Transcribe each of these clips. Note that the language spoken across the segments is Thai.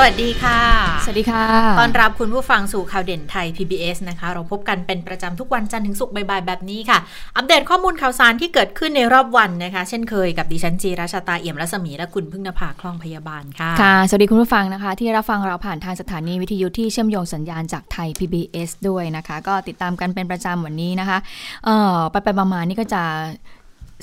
สวัสดีค่ะ สวัสดีค่ะ ตอนรับคุณผู้ฟังสู่ข่าวเด่นไทย PBS นะคะ เราพบกันเป็นประจำทุกวันจันทร์ถึงศุกร์บ่ายๆแบบนี้ค่ะ อัปเดตข้อมูลข่าวสารที่เกิดขึ้นในรอบวันนะคะ เช่นเคยกับดิฉันจีราชาตาเอี่ยมรัศมีและคุณพึ่งนภาคล่องพยาบาลค่ะ ค่ะ สวัสดีคุณผู้ฟังนะคะ ที่รับฟังเราผ่านทางสถานีวิทยุที่เชื่อมโยงสัญญาณจากไทย PBS ด้วยนะคะ ก็ติดตามกันเป็นประจำวันนี้นะคะ เอ่อ ไปไปๆมาๆนี่ก็จะ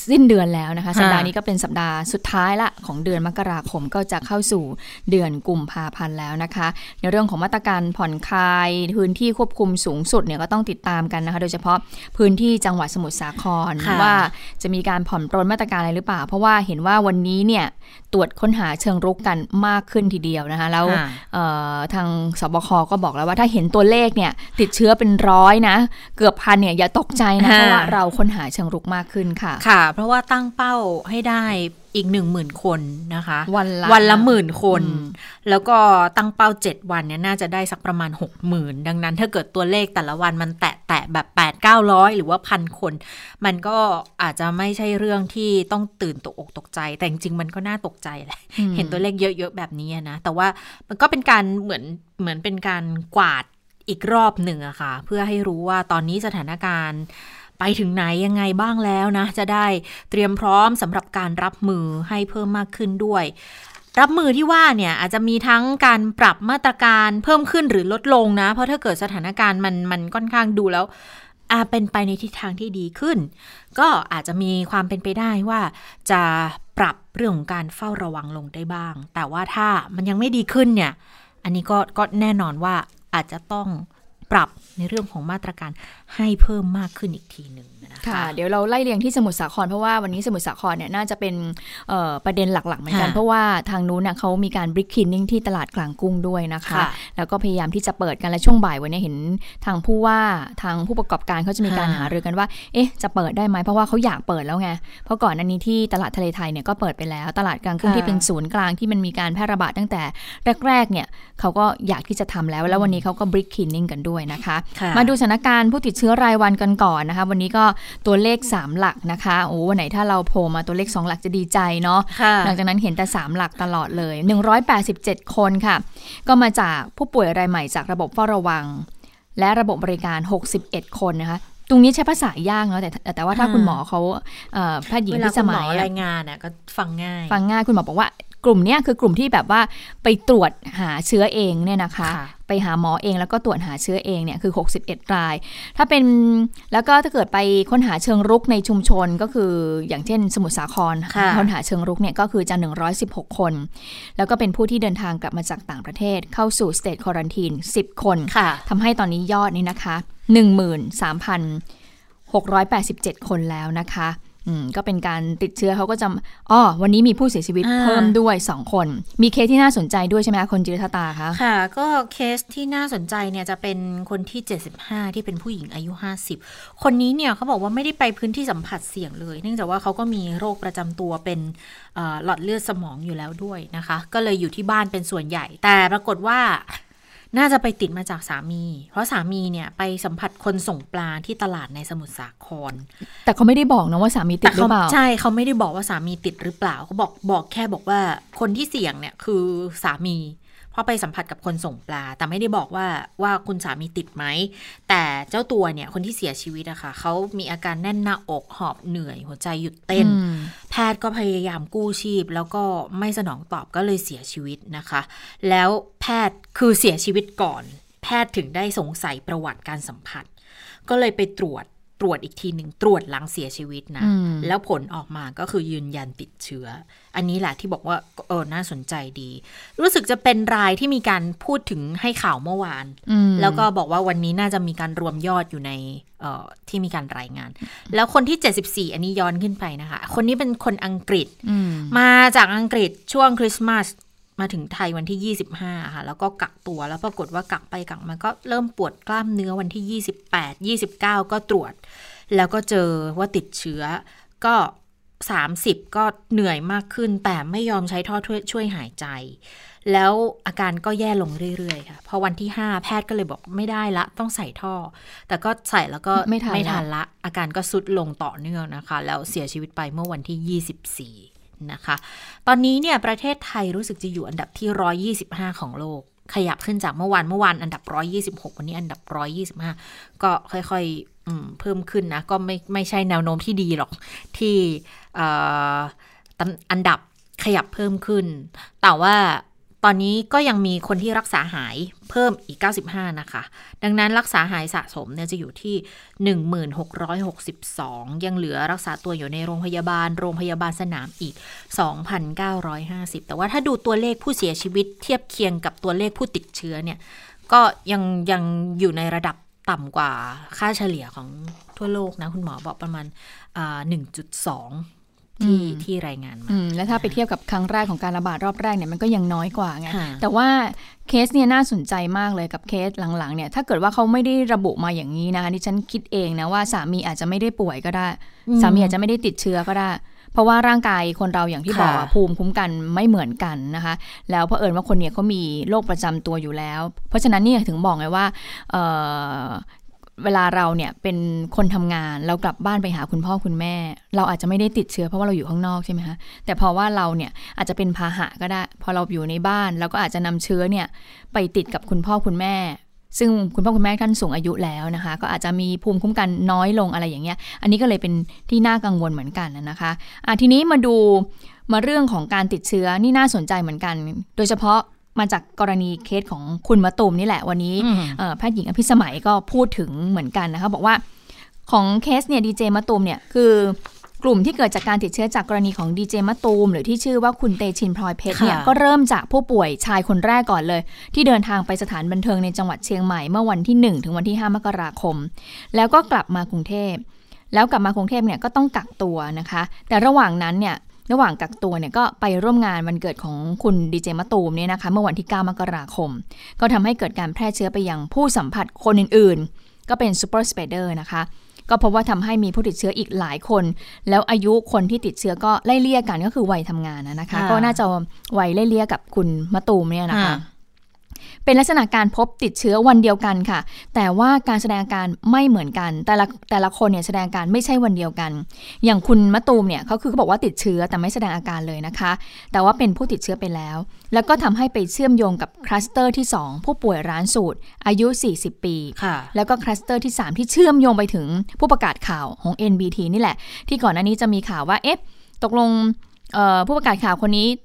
สิ้นเดือนแล้วนะคะ สัปดาห์นี้ก็เป็นสัปดาห์สุดท้ายละของเดือนมกราคมก็จะเข้าสู่เดือนกุมภาพันธ์แล้วนะคะ ในเรื่องของมาตรการผ่อนคลายพื้นที่ควบคุมสูงสุดเนี่ยก็ต้องติดตามกันนะคะ โดยเฉพาะพื้นที่จังหวัดสมุทรสาครค่ะว่าจะมีการผ่อนปรนมาตรการอะไรหรือเปล่า เพราะว่าเห็นว่าวันนี้เนี่ยตรวจค้นหาเชิงรุกกันมากขึ้นทีเดียวนะคะ แล้วค่ะเอ่อทางสบคก็บอกแล้วว่าถ้าเห็นตัวเลขเนี่ยติดเชื้อเป็นร้อยนะ เกือบพันเนี่ยอย่าตกใจนะค่ะเพราะว่าเราค้นหาเชิงรุกมากขึ้นค่ะค่ะเพราะว่าตั้งเป้าให้ได้อีกหนึ่งหมื่นคนนะคะ วันละวันละหมื่นคนอืมแล้วก็ตั้งเป้า7วันเนี่ยน่าจะได้สักประมาณ6 0,000ดังนั้นถ้าเกิดตัวเลขแต่ละวันมันแตะแตะแบบ8 9 0 0หรือว่าพันคน มันก็อาจจะไม่ใช่เรื่องที่ต้องตื่นตกอกตกใจ แต่จริงๆมันก็น่าตกใจแหละอืมเห็นตัวเลขเยอะๆแบบนี้อะนะ แต่ว่ามันก็เป็นการเหมือนเหมือนเป็นการกวาดอีกรอบหนึ่งอะค่ะ เพื่อให้รู้ว่าตอนนี้สถานการณ์ ไปถึงไหนยังไงบ้างแล้วนะ จะได้เตรียมพร้อมสำหรับการรับมือให้เพิ่มมากขึ้นด้วย รับมือที่ว่าเนี่ยอาจจะมีทั้งการปรับมาตรการเพิ่มขึ้นหรือลดลงนะ เพราะถ้าเกิดสถานการณ์มันมันค่อนข้างดูแล้วอาเป็นไปในทิศทางที่ดีขึ้น ก็อาจจะมีความเป็นไปได้ว่าจะปรับเรื่องของการเฝ้าระวังลงได้บ้าง แต่ว่าถ้ามันยังไม่ดีขึ้นเนี่ย อันนี้ก็ก็แน่นอนว่าอาจจะต้องปรับ ในเรื่องของมาตรการให้เพิ่มมากขึ้นอีกทีหนึ่ง คะค่ะ เดี๋ยวเราไล่เรียงที่สมุทรสาครเพราะว่าวันนี้สมุทรสาครเนี่ยน่าจะเป็นเอ่อประเด็นหลักๆเหมือนกันค่ะเพราะว่าทางนู้นน่ะเขามีการบริกคินนิ่งที่ตลาดกลางกุ้งด้วยนะคะค่ะแล้วก็พยายามที่จะเปิดกันและช่วงบ่ายวันนี้เห็นทางผู้ว่าทางผู้ประกอบการเขาจะมีการค่ะหารือกันว่า เอ๊ะ จะเปิดได้ไหมเพราะว่าเขาอยากเปิดแล้วไง เพราะก่อนอันนี้ที่ตลาดทะเลไทยเนี่ยก็เปิดไปแล้ว ตลาดกลางกุ้งค่ะที่เป็นศูนย์กลางที่มันมีการแพร่ระบาดตั้งแต่แรกๆเนี่ยเขาก็อยากที่จะทำแล้ว แล้ววันนี้เขาก็บริกคินนิ่งกันด้วยนะคะค่ะมาดูสถานการณ์ผู้ติดเชื้อรายวันกันก่อนนะคะ วันนี้ก็ตัวเลข 3 หลักนะคะโอ้วันไหนถ้าเราโผล่มาตัวเลข 2 หลักจะดีใจเนาะค่ะหลังจากนั้นเห็นแต่ 3 หลักตลอดเลย 187 คนค่ะ ก็มาจากผู้ป่วยรายใหม่จากระบบเฝ้าระวัง และระบบบริการ 61 คนนะคะตรงนี้ใช้ภาษายากเนาะแต่แต่แต่ว่าถ้าอ่าคุณหมอเขาเอ่อแพทย์หญิงเวลาพิสคุณหมมัอยอะรายงานน่ะก็ฟังง่าย ฟังง่ายคุณหมอบอกว่า กลุ่มเนี้ยคือกลุ่มที่แบบว่าไปตรวจหาเชื้อเองเนี่ยนะคะค่ะไปหาหมอเองแล้วก็ตรวจหาเชื้อเองเนี่ยคือ 61 ราย ถ้าเป็นแล้วก็ถ้าเกิดไปค้นหาเชิงรุกในชุมชนก็คืออย่างเช่นสมุทรสาครค่ะค้นหาเชิงรุกเนี่ยก็คือจะ116 คน แล้วก็เป็นผู้ที่เดินทางกลับมาจากต่างประเทศเข้าสู่ state quarantine 10 คนค่ะทำให้ตอนนี้ยอดนี้นะคะ 13,687 คนแล้วนะคะ อืมก็เป็นการติดเชื้อเขาก็จะอ๋อวันนี้มีผู้เสียชีวิตอ่าเพิ่มด้วย2คน มีเคสที่น่าสนใจด้วยใช่ไหมคะคนจิรธิดาคะค่ะ ก็เคสที่น่าสนใจเนี่ยจะเป็นคนที่ 75 ที่เป็นผู้หญิงอายุ 50 คนนี้เนี่ยเขาบอกว่าไม่ได้ไปพื้นที่สัมผัสเสี่ยงเลย เนื่องจากว่าเขาก็มีโรคประจำตัวเป็นเอ่อหลอดเลือดสมองอยู่แล้วด้วยนะคะ ก็เลยอยู่ที่บ้านเป็นส่วนใหญ่ แต่ปรากฏว่า น่าจะไปติดมาจากสามี เพราะสามีเนี่ยไปสัมผัสคนส่งปลาที่ตลาดในสมุทรสาคร แต่เขาไม่ได้บอกนะว่าสามีติดหรือเปล่า ใช่เขาไม่ได้บอกว่าสามีติดหรือเปล่าเขาบอกบอกแค่บอกว่าคนที่เสี่ยงเนี่ยคือสามี เพราะไปสัมผัสกับคนส่งปลา แต่ไม่ได้บอกว่าว่าคุณสามีติดไหม แต่เจ้าตัวเนี่ยคนที่เสียชีวิตอะค่ะเขามีอาการแน่นหน้าอกหอบเหนื่อยหัวใจหยุดเต้นอืมแพทย์ก็พยายามกู้ชีพ แล้วก็ไม่สนองตอบก็เลยเสียชีวิตนะคะ แล้วแพทย์คือเสียชีวิตก่อน แพทย์ถึงได้สงสัยประวัติการสัมผัส ก็เลยไปตรวจต รวจอีกทีหนึ่งตรวจหลังเสียชีวิตนะอืมแล้วผลออกมาก็คือยืนยันติดเชื้อ อันนี้แหละที่บอกว่าเออน่าสนใจดี รู้สึกจะเป็นรายที่มีการพูดถึงให้ข่าวเมื่อวานอืมแล้วก็บอกว่าวันนี้น่าจะมีการรวมยอดอยู่ในเอ่อที่มีการรายงาน แล้วคนที่ 74 อันนี้ย้อนขึ้นไปนะคะ คนนี้เป็นคนอังกฤษอืมมาจากอังกฤษช่วงคริสต์มาส มาถึงไทยวันที่ 25 ค่ะ แล้วก็กักตัว แล้วปรากฏว่ากักไปกักมาก็เริ่มปวดกล้ามเนื้อวันที่ 28 29 ก็ตรวจ แล้วก็เจอว่าติดเชื้อ ก็ 30 ก็เหนื่อยมากขึ้น แต่ไม่ยอมใช้ท่อช่วยช่วยหายใจ แล้วอาการก็แย่ลงเรื่อยๆ ค่ะ พอวันที่ 5 แพทย์ก็เลยบอกไม่ได้ละ ต้องใส่ท่อ แต่ก็ใส่แล้วก็ไม่ทันไม่ทันละละ อาการก็สุดลงต่อเนื่องนะคะ แล้วเสียชีวิตไปเมื่อวันที่ 24 นะคะ ตอนนี้เนี่ยประเทศไทยรู้สึกจะอยู่อันดับที่ 125 ของโลก ขยับขึ้นจากเมื่อวานเมื่อวานอันดับ 126 วันนี้อันดับ 125 ก็ค่อยๆเพิ่มขึ้นนะ ก็ไม่ไม่ใช่แนวโน้มที่ดีหรอกที่อันดับขยับเพิ่มขึ้น แต่ว่า ตอนนี้ก็ยังมีคนที่รักษาหายเพิ่มอีก 95 นะคะ ดังนั้นรักษาหายสะสมเนี่ยจะอยู่ที่ 1662 ยังเหลือรักษาตัวอยู่ในโรงพยาบาล โรงพยาบาลสนามอีก 2,950 แต่ว่าถ้าดูตัวเลขผู้เสียชีวิตเทียบเคียงกับตัวเลขผู้ติดเชื้อเนี่ย ก็ยังยังอยู่ในระดับต่ำกว่าค่าเฉลี่ยของทั่วโลกนะ คุณหมอบอกประมาณ1.2 ที่ที่รายงานมาอืมแล้วถ้าไปเทียบกับครั้งแรกของการระบาดรอบแรกเนี่ยมันก็ยังน้อยกว่าไงค่ะแต่ว่าเคสเนี่ยน่าสนใจมากเลยกับเคสหลังๆเนี่ยถ้าเกิดว่าเขาไม่ได้ระบุมาอย่างนี้นะคะดิฉันคิดเองนะว่าสามีอาจจะไม่ได้ป่วยก็ได้อืมสามีอาจจะไม่ได้ติดเชื้อก็ได้เพราะว่าร่างกายคนเราอย่างที่บอกอะค่ะภูมิคุ้มกันไม่เหมือนกันนะคะ แล้วเผอิญว่าคนเนี่ยเขามีโรคประจำตัวอยู่แล้ว เพราะฉะนั้นเนี่ยถึงบอกไงว่า เวลาเราเนี่ยเป็นคนทำงานเรากลับบ้านไปหาคุณพ่อคุณแม่ เราอาจจะไม่ได้ติดเชื้อเพราะว่าเราอยู่ข้างนอกใช่ไหมคะแต่พราะว่าเราเนี่ยอาจจะเป็นพาหะก็ได้ พอเราอยู่ในบ้านเราก็อาจจะนำเชื้อเนี่ยไปติดกับคุณพ่อคุณแม่ ซึ่งคุณพ่อคุณแม่ท่านสูงอายุแล้วนะคะ ก็อาจจะมีภูมิคุ้มกันน้อยลงอะไรอย่างเงี้ย อันนี้ก็เลยเป็นที่น่ากังวลเหมือนกันนะคะะทีนี้มาดูมาเรื่องของการติดเชื้อนี่น่าสนใจเหมือนกัน โดยเฉพาะ มาจากกรณีเคสของคุณมะตูมนี่แหละวันนี้อืมเอ่อแพทย์หญิงอภิสมัยก็พูดถึงเหมือนกันนะคะบอกว่าของเคสเนี่ยดีเจมะตูมเนี่ยคือกลุ่มที่เกิดจากการติดเชื้อจากกรณีของดีเจมะตูม หรือที่ชื่อว่าคุณเตชินพลอยเพชรเนี่ยค่ะก็เริ่มจากผู้ป่วยชายคนแรกก่อนเลย ที่เดินทางไปสถานบันเทิงในจังหวัดเชียงใหม่เมื่อวันที่ 1 ถึงวันที่ 5 มกราคม แล้วก็กลับมากรุงเทพแล้วกลับมากรุงเทพเนี่ยก็ต้องกักตัวนะคะ แต่ระหว่างนั้นเนี่ย ระหว่างกักตัวเนี่ยก็ไปร่วมงานวันเกิดของคุณดีเจมะตูมเนี่ยนะคะเมื่อวันที่ 9 มกราคม ก็ทำให้เกิดการแพร่เชื้อไปยังผู้สัมผัสคนอื่นๆ ก็เป็น super spreader นะคะก็พบว่าทำให้มีผู้ติดเชื้ออีกหลายคน แล้วอายุคนที่ติดเชื้อก็ไล่เลี่ยกันก็คือวัยทำงานนะนะคะค่ะก็น่าจะวัยไล่เลี่ยกับคุณมะตูมเนี่ยนะคะค่ะ เป็นลักษณะการพบติดเชื้อวันเดียวกันค่ะ แต่ว่าการแสดงอาการไม่เหมือนกัน แต่ละแต่ละคนเนี่ยแสดงอาการไม่ใช่วันเดียวกัน อย่างคุณมะตูมเนี่ยเขาคือเขาบอกว่าติดเชื้อแต่ไม่แสดงอาการเลยนะคะ แต่ว่าเป็นผู้ติดเชื้อไปแล้ว แล้วก็ทำให้ไปเชื่อมโยงกับคลัสเตอร์ที่ 2 ผู้ป่วยร้านสูตร อายุ 40 ปีค่ะแล้วก็คลัสเตอร์ที่ 3 ที่เชื่อมโยงไปถึงผู้ประกาศข่าวของ NBT นี่แหละ ที่ก่อนหน้านี้จะมีข่าวว่าเอ๊ะตกลงเอ่อผู้ประกาศข่าวคนนี้เ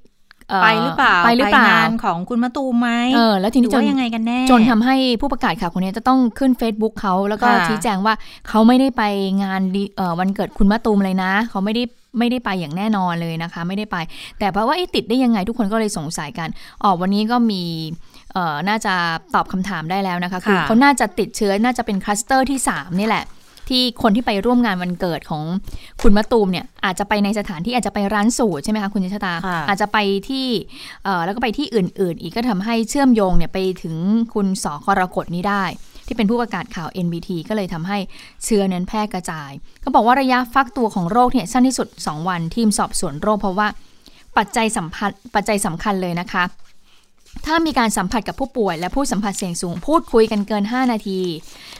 ไปหรือเปล่าไปหรือเปล่างานของคุณมะตูมไหมเออแล้วทีหรืนี้อจนว่ายังไงกันแน่จนทำให้ผู้ประกาศข่าวคนนี้จะต้องขึ้น Facebook เขาแล้วก็ค่ะชี้แจงว่าเขาไม่ได้ไปงานดีเอ่อวันเกิดคุณมะตูมเลยนะ เขาไม่ได้ไม่ได้ไปอย่างแน่นอนเลยนะคะ ไม่ได้ไป แต่เพราะว่าเอ๊ะติดได้ยังไงทุกคนก็เลยสงสัยกันออกวันนี้ก็มีเอ่อน่าจะตอบคำถามได้แล้วนะคะคือค่ะเขาน่าจะติดเชื้อน่าจะเป็นคลัสเตอร์ที่3นี่แหละ ที่คนที่ไปร่วมงานวันเกิดของคุณมะตูมเนี่ยอาจจะไปในสถานที่อาจจะไปร้านสูตรใช่ไหมคะคุณชะตาค่ะอาจจะไปที่เอ่อแล้วก็ไปที่อื่น ๆ อีกก็ทำให้เชื่อมโยงเนี่ยไปถึงคุณสอกรกฎนี้ได้ ที่เป็นผู้ประกาศข่าว NBT ก็เลยทำให้เชื้อนั้นแพร่กระจาย ก็บอกว่าระยะฟักตัวของโรคเนี่ยสั้นที่สุด 2 วันทีมสอบสวนโรคเพราะว่าปัจจัยสัมพันธ์ปัจจัยสำคัญเลยนะคะ ถ้ามีการสัมผัสกับผู้ป่วย และผู้สัมผัสเสี่ยงสูงพูดคุยกันเกิน 5 นาที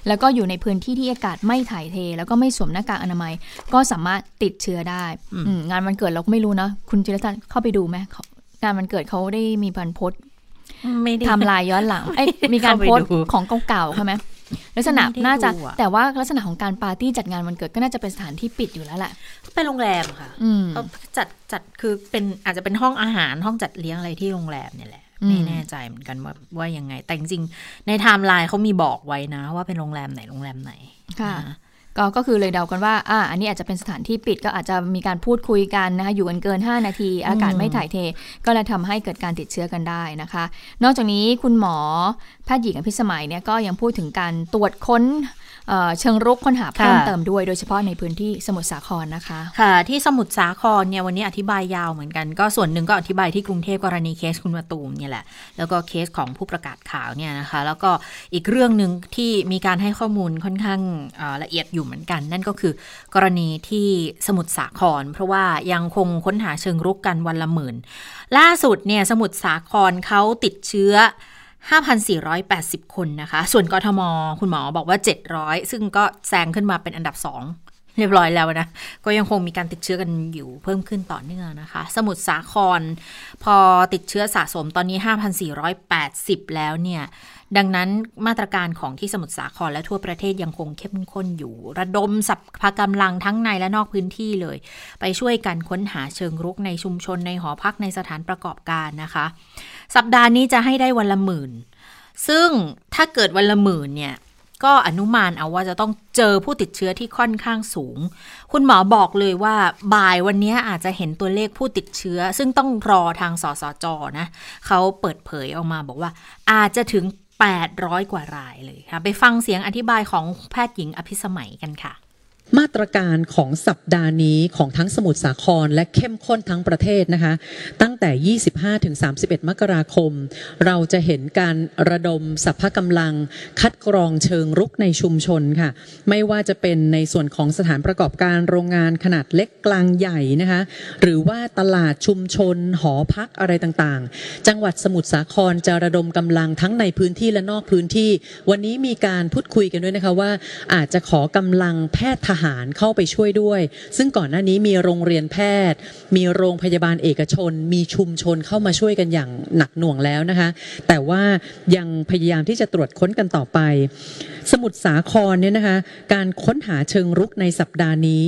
แล้วก็อยู่ในพื้นที่ที่อากาศไม่ถ่ายเท แล้วก็ไม่สวมหน้ากากอนามัย ก็สามารถติดเชื้อได้อืมอืมงานวันเกิดเราก็ไม่รู้นะคุณจิรทัศน์เข้าไปดูไหมเขางานวันเกิดเขาได้มีการโพสต์ไม่ได้ไทม์ไลน์ย้อนหลังเอ้ยมีการเข้าไปโพสต์ดูของเก่าๆใช่ไหมลักษณะไม่ได้น่าจะดูอะแต่ว่าลักษณะของการปาร์ตี้จัดงานวันเกิดก็น่าจะเป็นสถานที่ปิดอยู่แล้วแหละไปโรงแรมค่ะอืมเขาจัดจัดคือเป็นอาจจะเป็นห้องอาหารห้องจัดเลี้ยงอะไรที่โรงแรมเนี่ยแหละอืม ไม่แน่ใจเหมือนกันว่าว่ายังไง แต่จริงๆในไทม์ไลน์เขามีบอกไว้นะ ว่าเป็นโรงแรมไหนโรงแรมไหนค่ะนก็ก็คือเลยเดากันว่า อ่า อันนี้อาจจะเป็นสถานที่ปิดก็อาจจะมีการพูดคุยกันนะคะอยู่กันเกิน 5 นาที อากาศไม่ถ่ายเท ก็เลยทำให้เกิดการติดเชื้อกันได้นะคะ นอกจากนี้คุณหมอแพทย์หญิงอภิสมัยเนี่ยก็ยังพูดถึงการตรวจค้น เชิงรุกค้นหาเพิ่มเติมด้วยโดยเฉพาะในพื้นที่สมุทรสาครนะคะ ค่ะ ที่สมุทรสาครเนี่ยวันนี้อธิบายยาวเหมือนกัน ก็ส่วนหนึ่งก็อธิบายที่กรุงเทพกรณีเคสคุณมาตูมเนี่ยแหละแล้วก็เคสของผู้ประกาศข่าวเนี่ยนะคะ แล้วก็อีกเรื่องหนึ่งที่มีการให้ข้อมูลค่อนข้างละเอียดอยู่เหมือนกัน นั่นก็คือกรณีที่สมุทรสาคร เพราะว่ายังคงค้นหาเชิงรุกกันวันละหมื่น ล่าสุดเนี่ยสมุทรสาครเขาติดเชื้อ 5,480 คนนะคะ ส่วนกทม คุณหมอบอกว่า 700 ซึ่งก็แซงขึ้นมาเป็นอันดับ 2 เรียบร้อยแล้วนะ ก็ยังคงมีการติดเชื้อกันอยู่เพิ่มขึ้นต่อเนื่องนะคะ สมุทรสาคร พอติดเชื้อสะสมตอนนี้ 5,480 แล้วเนี่ย ดังนั้นมาตรการของที่สมุทรสาครและทั่วประเทศยังคงเข้มข้นอยู่ ระดมสัพพกำลังทั้งในและนอกพื้นที่เลย ไปช่วยกันค้นหาเชิงรุกในชุมชนในหอพักในสถานประกอบการนะคะ สัปดาห์นี้จะให้ได้วันละหมื่น ซึ่งถ้าเกิดวันละหมื่นเนี่ยก็อนุมานเอาว่าจะต้องเจอผู้ติดเชื้อที่ค่อนข้างสูง คุณหมอบอกเลยว่าบ่ายวันนี้อาจจะเห็นตัวเลขผู้ติดเชื้อ ซึ่งต้องรอทางสสจนะ เขาเปิดเผยออกมาบอกว่า อาจจะถึง 800 กว่ารายเลยค่ะ ไปฟังเสียงอธิบายของแพทย์หญิงอภิสมัยกันค่ะ มาตรการของสัปดาห์นี้ของทั้งสมุทรสาครและเข้มข้นทั้งประเทศนะคะ ตั้งแต่ 25 ถึง 31 มกราคม เราจะเห็นการระดมสัพพะกำลัง คัดกรองเชิงรุกในชุมชนค่ะ ไม่ว่าจะเป็นในส่วนของสถานประกอบการโรงงานขนาดเล็กกลางใหญ่นะคะ หรือว่าตลาดชุมชน หอพักอะไรต่างๆ จังหวัดสมุทรสาครจะระดมกำลังทั้งในพื้นที่และนอกพื้นที่ วันนี้มีการพูดคุยกันด้วยนะคะว่าอาจจะขอกำลังแพทย์ทหารเข้าไปช่วยด้วย ซึ่งก่อนหน้านี้มีโรงเรียนแพทย์ มีโรงพยาบาลเอกชน มีชุมชนเข้ามาช่วยกันอย่างหนักหน่วงแล้วนะคะ แต่ว่ายังพยายามที่จะตรวจค้นกันต่อไป สมุทรสาครเนี่ยนะคะ การค้นหาเชิงรุกในสัปดาห์นี้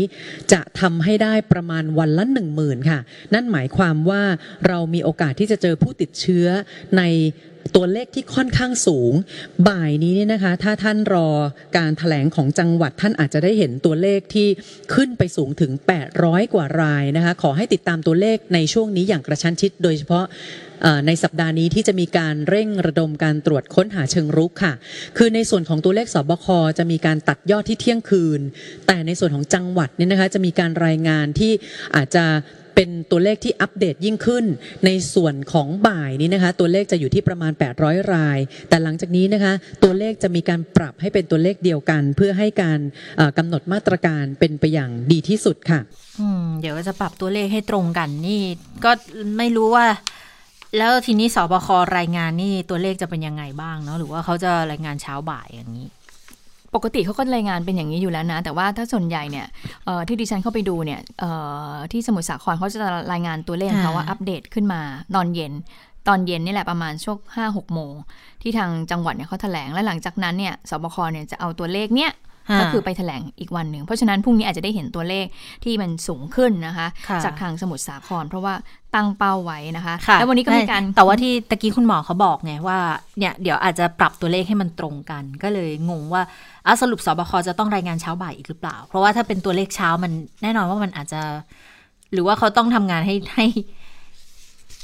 จะทำให้ได้ประมาณวันละหนึ่งหมื่นค่ะ นั่นหมายความว่าเรามีโอกาสที่จะเจอผู้ติดเชื้อใน ตัวเลขที่ค่อนข้างสูง บ่ายนี้เนี่ยนะคะ ถ้าท่านรอการถแถลงของจังหวัดท่านอาจจะได้เห็นตัวเลขที่ขึ้นไปสูงถึง 800 กว่ารายนะคะ ขอให้ติดตามตัวเลขในช่วงนี้อย่างกระชั้นชิด โดยเฉพาะในสัปดาห์นี้ที่จะมีการเร่งระดมการตรวจค้นหาเชิงรุกค่ะ คือในส่วนของตัวเลขสบคจะมีการตัดยอดที่เที่ยงคืน แต่ในส่วนของจังหวัดเนี่ยนะคะจะมีการรายงานที่อาจจะ เป็นตัวเลขที่อัปเดตยิ่งขึ้น ในส่วนของบ่ายนี้นะคะ ตัวเลขจะอยู่ที่ประมาณ 800 ราย แต่หลังจากนี้นะคะ ตัวเลขจะมีการปรับให้เป็นตัวเลขเดียวกัน เพื่อให้การกำหนดมาตรการเป็นไปอย่างดีที่สุดค่ะเดี๋ยวจะปรับตัวเลขให้ตรงกันนี่ ก็ไม่รู้ว่า แล้วทีนี้สบครายงานนี่ตัวเลขจะเป็นยังไงบ้างเนาะหรือว่าเขาจะรายงานเช้าบ่ายอย่างนี้ ปกติเขาก็รายงานเป็นอย่างนี้อยู่แล้วนะ แต่ว่าถ้าส่วนใหญ่เนี่ยที่ดิฉันเข้าไปดูเนี่ยที่สมุทรสาครเขาจะรายงานตัวเลขเขาว่าอัปเดตขึ้นมาตอนเย็นตอนเย็นนี่แหละประมาณช่วงห้าหกโมงที่ทางจังหวัดเนี่ยเขาแถลงและหลังจากนั้นเนี่ยสบคเนี่ยจะเอาตัวเลขเนี่ย ก็คือไปแถลงอีกวันหนึ่ง เพราะฉะนั้นพรุ่งนี้อาจจะได้เห็นตัวเลขที่มันสูงขึ้นนะคะจากทางสมุทรสาคร เพราะว่าตั้งเป้าไว้นะคะคะแล้ววันนี้ก็มีการแต่ว่าที่ตะกี้คุณหมอเขาบอกไงว่าเนี่ยเดี๋ยวอาจจะปรับตัวเลขให้มันตรงกัน ก็เลยงงว่าอาสรุปสบคจะต้องรายงานเช้าบ่ายอีกหรือเปล่า เพราะว่าถ้าเป็นตัวเลขเช้ามันแน่นอนว่ามันอาจจะ หรือว่าเขาต้องทำงานให้ให้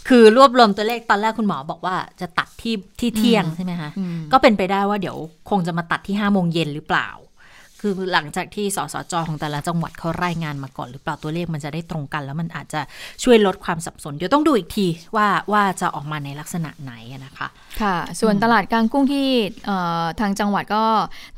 คือรวบรวมตัวเลขตอนแรกคุณหมอบอกว่าจะตัดที่ที่เที่ยงใช่ไหมคะ ก็เป็นไปได้ว่าเดี๋ยวคงจะมาตัดที่ห้าโมงเย็นหรือเปล่า คือหลังจากที่สสจของแต่ละจังหวัดเขารายงานมาก่อน หรือเปล่าตัวเลขมันจะได้ตรงกัน แล้วมันอาจจะช่วยลดความสับสน เดี๋ยวต้องดูอีกทีว่าว่าจะออกมาในลักษณะไหนนะคะ ค่ะ ส่วนตลาดกลางกุ้งที่ทางจังหวัดก็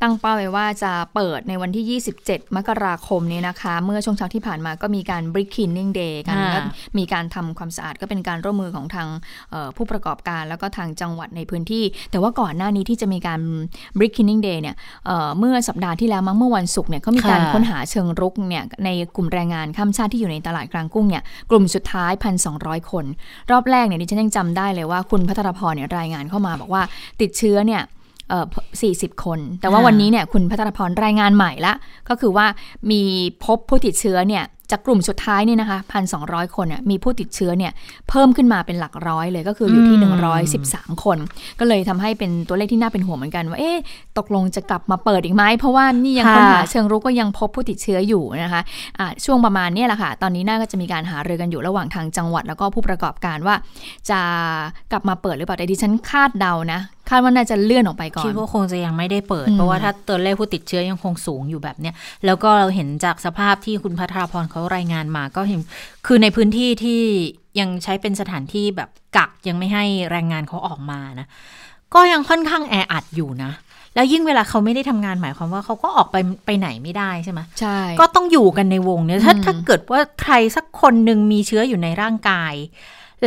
ตั้งเป้าไว้ว่าจะเปิดในวันที่ 27 มกราคมนี้นะคะ เมื่อช่วงเช้าที่ผ่านมาก็มีการ brick cleaning day กันก็มีการทำความสะอาดก็เป็นการร่วมมือของทางผู้ประกอบการ แล้วก็ทางจังหวัดในพื้นที่ แต่ว่าก่อนหน้านี้ที่จะมีการ brick cleaning day เนี่ยเมื่อสัปดาห์ที่แล้วั้งเมื่อวันศุกร์เนี่ยเขามีการค้นหาเชิงรุกเนี่ยในกลุ่มแรงงานข้ามชาติที่อยู่ในตลาดกลางกุ้งเนี่ยกลุ่มสุดท้าย 1,200 คน รอบแรกเนี่ยดิฉันยังจำได้เลยว่าคุณพัทรพรเนี่ยรายงานเข้ามาบอกว่าติดเชื้อเนี่ยสี่สิบคน แต่ว่าวันนี้เนี่ยคุณพัทรพรรายงานใหม่ละ ก็คือว่ามีพบผู้ติดเชื้อเนี่ย จากกลุ่มสุดท้ายเนี่ยนะคะพันสองคนเนี่ยมีผู้ติดเชื้อเนี่ยเพิ่มขึ้นมาเป็นหลักร้อยเลยก็คืออยู่ที่ 113 คน ก็เลยทำให้เป็นตัวเลขที่น่าเป็นห่วงเหมือนกันว่าเอ๊ะตกลงจะกลับมาเปิดอีกไหมเพราะว่านี่ยังค้นหาเชิงรุกก็ยังพบผู้ติดเชื้ออยู่นะคะะช่วงประมาณนี้แหละค่ะ ตอนนี้น่าก็จะมีการหารือกันอยู่ระหว่างทางจังหวัดแล้วก็ผู้ประกอบการว่า จะกลับมาเปิดหรือเปล่าแต่ดิฉันคาดเดานะ คาดว่าน่าจะเลื่อนออกไปก่อนคิดว่าคงจะยังไม่ได้เปิดอืมเพราะว่าถ้าตัวเลขผู้ติดเชื้อยังคงสูงอยู่แบบเนี้ยแล้วก็เราเห็นจากสภาพที่คุณพัทราพรเขารายงานมาก็เห็นคือในพื้นที่ที่ยังใช้เป็นสถานที่แบบกักยังไม่ให้แรงงานเขาออกมานะก็ยังค่อนข้างแออัดอยู่นะ แล้วยิ่งเวลาเขาไม่ได้ทำงานหมายความว่าเขาก็ออกไปไปไหนไม่ได้ใช่ไหมใช่ ก็ต้องอยู่กันในวงเนี่ยถ้าอืมถ้าเกิดว่าใครสักคนหนึ่งมีเชื้ออยู่ในร่างกาย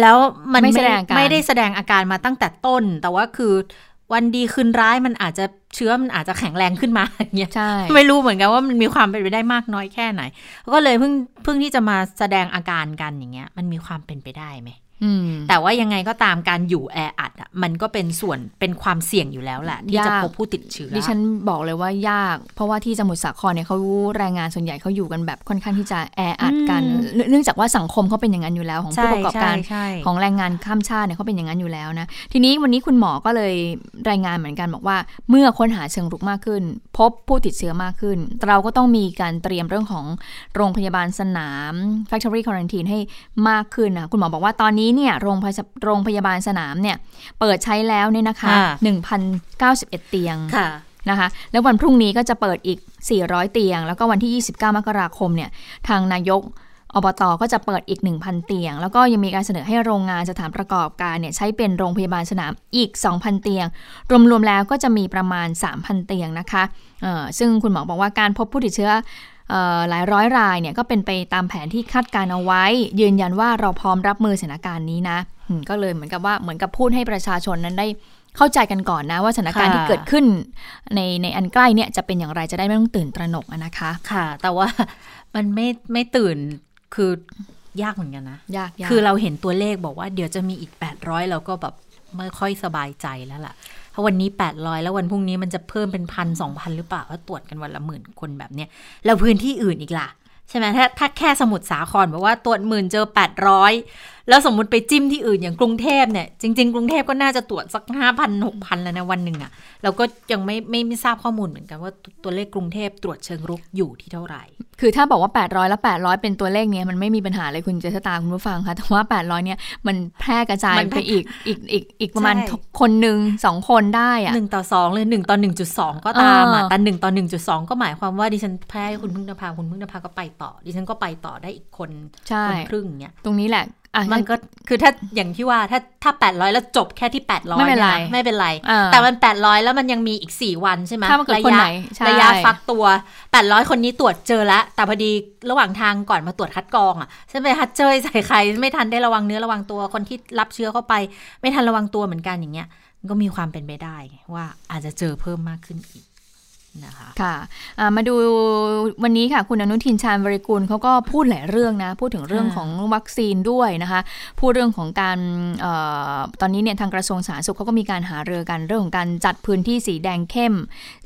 แล้วมันไม่แสดงอาการไม่ได้แสดงอาการมาตั้งแต่ต้น แต่ว่าคือวันดีคืนร้ายมันอาจจะเชื้อมันอาจจะแข็งแรงขึ้นมาอย่างเงี้ยใช่ไม่รู้เหมือนกันว่ามันมีความเป็นไปได้มากน้อยแค่ไหน ก็เลยเพิ่งเพิ่งที่จะมาแสดงอาการกันอย่างเงี้ย มันมีความเป็นไปได้ไหมอืม แต่ว่ายังไงก็ตามการอยู่แออัดอะมันก็เป็นส่วนเป็นความเสี่ยงอยู่แล้วแหละที่จะยากพบผู้ติดเชื้อดิฉันบอกเลยว่ายาก เพราะว่าที่สมุทรสาครเนี่ยเขาแรงงานส่วนใหญ่เขาอยู่กันแบบค่อนข้างที่จะแออัดกันอืมเนื่องเนื่องจากว่าสังคมเขาเป็นอย่างนั้นอยู่แล้ว ของผู้ประกอบการใช่ใช่ของแรงงานข้ามชาติเนี่ยเขาเป็นอย่างนั้นอยู่แล้วนะทีนี้วันนี้คุณหมอก็เลยรายงานเหมือนกันบอกว่า เมื่อค้นหาเชิงรุกมากขึ้น พบผู้ติดเชื้อมากขึ้น เราก็ต้องมีการเตรียมเรื่องของโรงพยาบาลสนาม factory quarantine ให้มากขึ้นนะคุณหมอบอกว่าตอนนี้เนี่ยโรงพยาโรงพยาบาลสนามเนี่ยเปิดใช้แล้วเนี่ยนะคะค่ะ1,091 เตียงค่ะนะคะแล้ววันพรุ่งนี้ก็จะเปิดอีก 400 เตียง แล้วก็วันที่ 29 มกราคมเนี่ยทางนายกอบตก็จะเปิดอีก 1,000 เตียง แล้วก็ยังมีการเสนอให้โรงงานสถานประกอบการเนี่ยใช้เป็นโรงพยาบาลสนามอีก 2,000 เตียง รวมๆแล้วก็จะมีประมาณ 3,000 เตียงนะคะเอ่อซึ่งคุณหมอบอกว่าการพบผู้ติดเชื้อเอ่อ หลายร้อยรายเนี่ยก็เป็นไปตามแผนที่คาดการเอาไว้ ยืนยันว่าเราพร้อมรับมือสถานการณ์นี้นะอืมก็เลยเหมือนกับว่าเหมือนกับพูดให้ประชาชนนั้นได้เข้าใจกันก่อนนะว่าสถานการณ์ค่ะที่เกิดขึ้น ในในอันใกล้เนี่ยจะเป็นอย่างไรจะได้ไม่ต้องตื่นตระหนกอะนะคะ ค่ะ แต่ว่ามันไม่ไม่ตื่นคือยากเหมือนกันนะยากยากคือเราเห็นตัวเลขบอกว่าเดี๋ยวจะมีอีก 800 เราก็แบบไม่ค่อยสบายใจแล้วล่ะ ถ้าวันนี้ 800 แล้ววันพรุ่งนี้มันจะเพิ่มเป็นพันสองพันหรือเปล่าเพราะตรวจกันวันละหมื่นคนแบบเนี้ยแล้วพื้นที่อื่นอีกล่ะใช่ไหมถ้าถ้าแค่สมุทรสาครบอกว่าตรวจหมื่นเจอ 800 แล้วสมมติไปจิ้มที่อื่นอย่างกรุงเทพเนี่ย จริง ๆ กรุงเทพก็น่าจะตรวจสัก5,000 6,000แล้วนะวันหนึ่งอะเราก็ยังไม่ไม่ไม่ทราบข้อมูลเหมือนกันว่าตัวเลขกรุงเทพตรวจเชิงรุกอยู่ที่เท่าไหร่ คือถ้าบอกว่า 800แล้ว800 เป็นตัวเลขเนี้ยมันไม่มีปัญหาเลยคุณเจษตาคุณผู้ฟังคะแต่ว่า 800เนี่ยมันแพร่กระจายไปอีกอีกอีกอีกประมาณคนหนึ่งสองคนได้อะหนึ่งต่อสองเลยหนึ่งต่อหนึ่งจุดสองก็ตามอะแต่หนึ่งต่อหนึ่งจุดสองก็หมายความว่าดิฉันแพ้ให้คุณพึ่งนภาคุณพึ่งนภาก็ไปต่อ ดิฉันก็ไปต่อได้อีกคนคนครึ่งเนี้ยตรงนี้แหละ มันก็คือถ้าอย่างที่ว่าถ้าถ้าแปดร้อยแล้วจบแค่ที่แปดร้อยไม่เป็นไรไม่เป็นไรอ่าแต่มันแปดร้อยแล้วมันยังมีอีกสี่วันใช่ไหมถ้ามันเกิดระคนยะไหนใช่ระยะฟักตัวแปดร้อยคนนี้ตรวจเจอแล้วแต่พอดีระหว่างทางก่อนมาตรวจคัดกรองอะใช่ไหมฮัดเจยใส่ใครไม่ทันได้ระวังเนื้อระวังตัวคนที่รับเชื้อเข้าไป ไม่ทันระวังตัวเหมือนกันอย่างเงี้ยมันก็มีความเป็นไปได้ไงว่าอาจจะเจอเพิ่มมากขึ้นอีก นะคะค่ะอ่ามาดูวันนี้ค่ะ คุณอนุทินชาญบริกูลเขาก็พูดหลายเรื่องนะ พูดถึงเรื่องค่ะของวัคซีนด้วยนะคะ พูดเรื่องของการเออตอนนี้เนี่ยทางกระทรวงสาธารณสุขเขาก็มีการหารือกันเรื่องของการจัดพื้นที่สีแดงเข้ม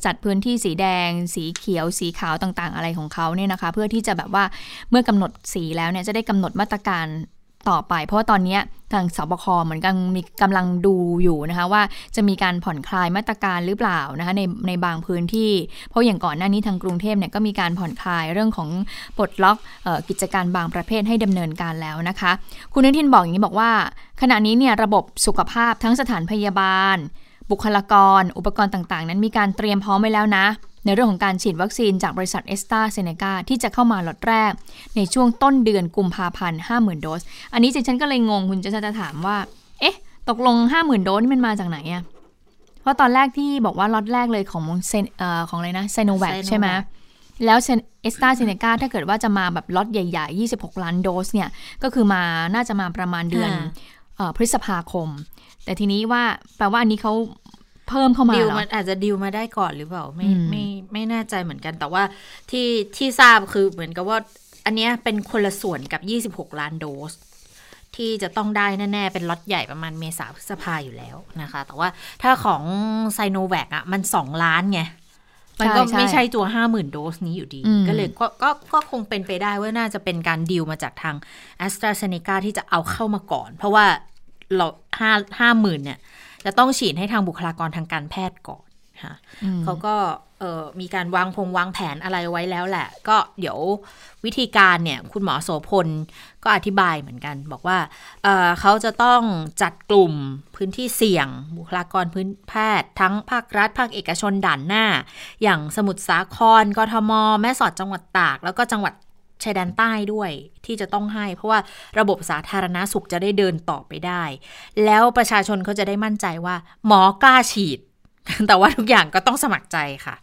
จัดพื้นที่สีแดง สีเขียว สีขาวต่างๆ อะไรของเขาเนี่ยนะคะ เพื่อที่จะแบบว่าเมื่อกำหนดสีแล้วเนี่ยจะได้กำหนดมาตรการ ต่อไป เพราะว่าตอนนี้ทางสบคเหมือนกันมีกำลังดูอยู่นะคะว่าจะมีการผ่อนคลายมาตรการหรือเปล่านะคะในในบางพื้นที่ เพราะอย่างก่อนหน้านี้ทางกรุงเทพเนี่ยก็มีการผ่อนคลายเรื่องของปลดล็อกออกิจการบางประเภทให้ดำเนินการแล้วนะคะ คุณนุทินบอกอย่างนี้บอกว่า ขณะนี้เนี่ยระบบสุขภาพทั้งสถานพยาบาล บุคลากร อุปกรณ์ต่างๆ นั้นมีการเตรียมพร้อมไว้แล้วนะ ในเรื่องของการฉีดวัคซีนจากบริษัทเอสตาเซเนกาที่จะเข้ามาล็อตแรก ในช่วงต้นเดือนกุมภาพันธ์50,000 โดส อันนี้ฉันก็เลยงงคุณจะจะถามว่า เอ๊ะ ตกลง 50,000 โดสนี่มันมาจากไหนอะเพราะตอนแรกที่บอกว่าล็อตแรกเลยของเซนเอ่อของอะไรนะ Sinovac Sinovac ใช่ไหมแล้วเอสตาเซเนกาถ้าเกิดว่าจะมาแบบล็อตใหญ่ๆ 26 ล้านโดสเนี่ย ก็คือมาน่าจะมาประมาณเดือนค่ะเอ่อพฤษภาคม แต่ทีนี้ว่าแปลว่าอันนี้เขาเพิ่มเข้ามาดิวเหรอมันอาจจะดิวมาได้ก่อนหรือเปล่า ไม่อืมไม่ไม่แน่ใจเหมือนกัน แต่ว่าที่ที่ทราบคือเหมือนกับว่า อันเนี้ยเป็นคนละส่วนกับ 26 ล้านโดส ที่จะต้องได้แน่ ๆ เป็นล็อตใหญ่ประมาณเมษาพฤษภาอยู่แล้วนะคะ แต่ว่าถ้าของไซโนแวคอะมัน 2 ล้านไงมันก็ใช่ใช่ไม่ใช่ตัว50,000โดสนี้อยู่ดีอืมก็เลยก็ก็ก็คงเป็นไปได้ว่าน่าจะเป็นการดีลมาจากทาง a s t r a z เซ e c a ที่จะเอาเข้ามาก่อน เพราะว่า เราห้าห้าหมื่นเนี่ย จะต้องฉีดให้ทางบุคลากรทางการแพทย์ก่อนค่ะอืมเขาก็เออมีการวางพงวางแผนอะไรไว้แล้วแหละ ก็เดี๋ยววิธีการเนี่ยคุณหมอโสพลก็อธิบายเหมือนกัน บอกว่าเเขาจะต้องจัดกลุ่มพื้นที่เสี่ยง บุคลากรพื้นแพทย์ทั้งภาครัฐ ภาคเอกชนด่านหน้า อย่างสมุทรสาครกทม แม่สอดจังหวัดตาก แล้วก็จังหวัด ชายแดนใต้ด้วยที่จะต้องให้ เพราะว่าระบบสาธารณาสุขจะได้เดินต่อไปได้ แล้วประชาชนเขาจะได้มั่นใจว่า หมอกล้าฉีด แต่ว่าทุกอย่างก็ต้องสมัครใจค่ะ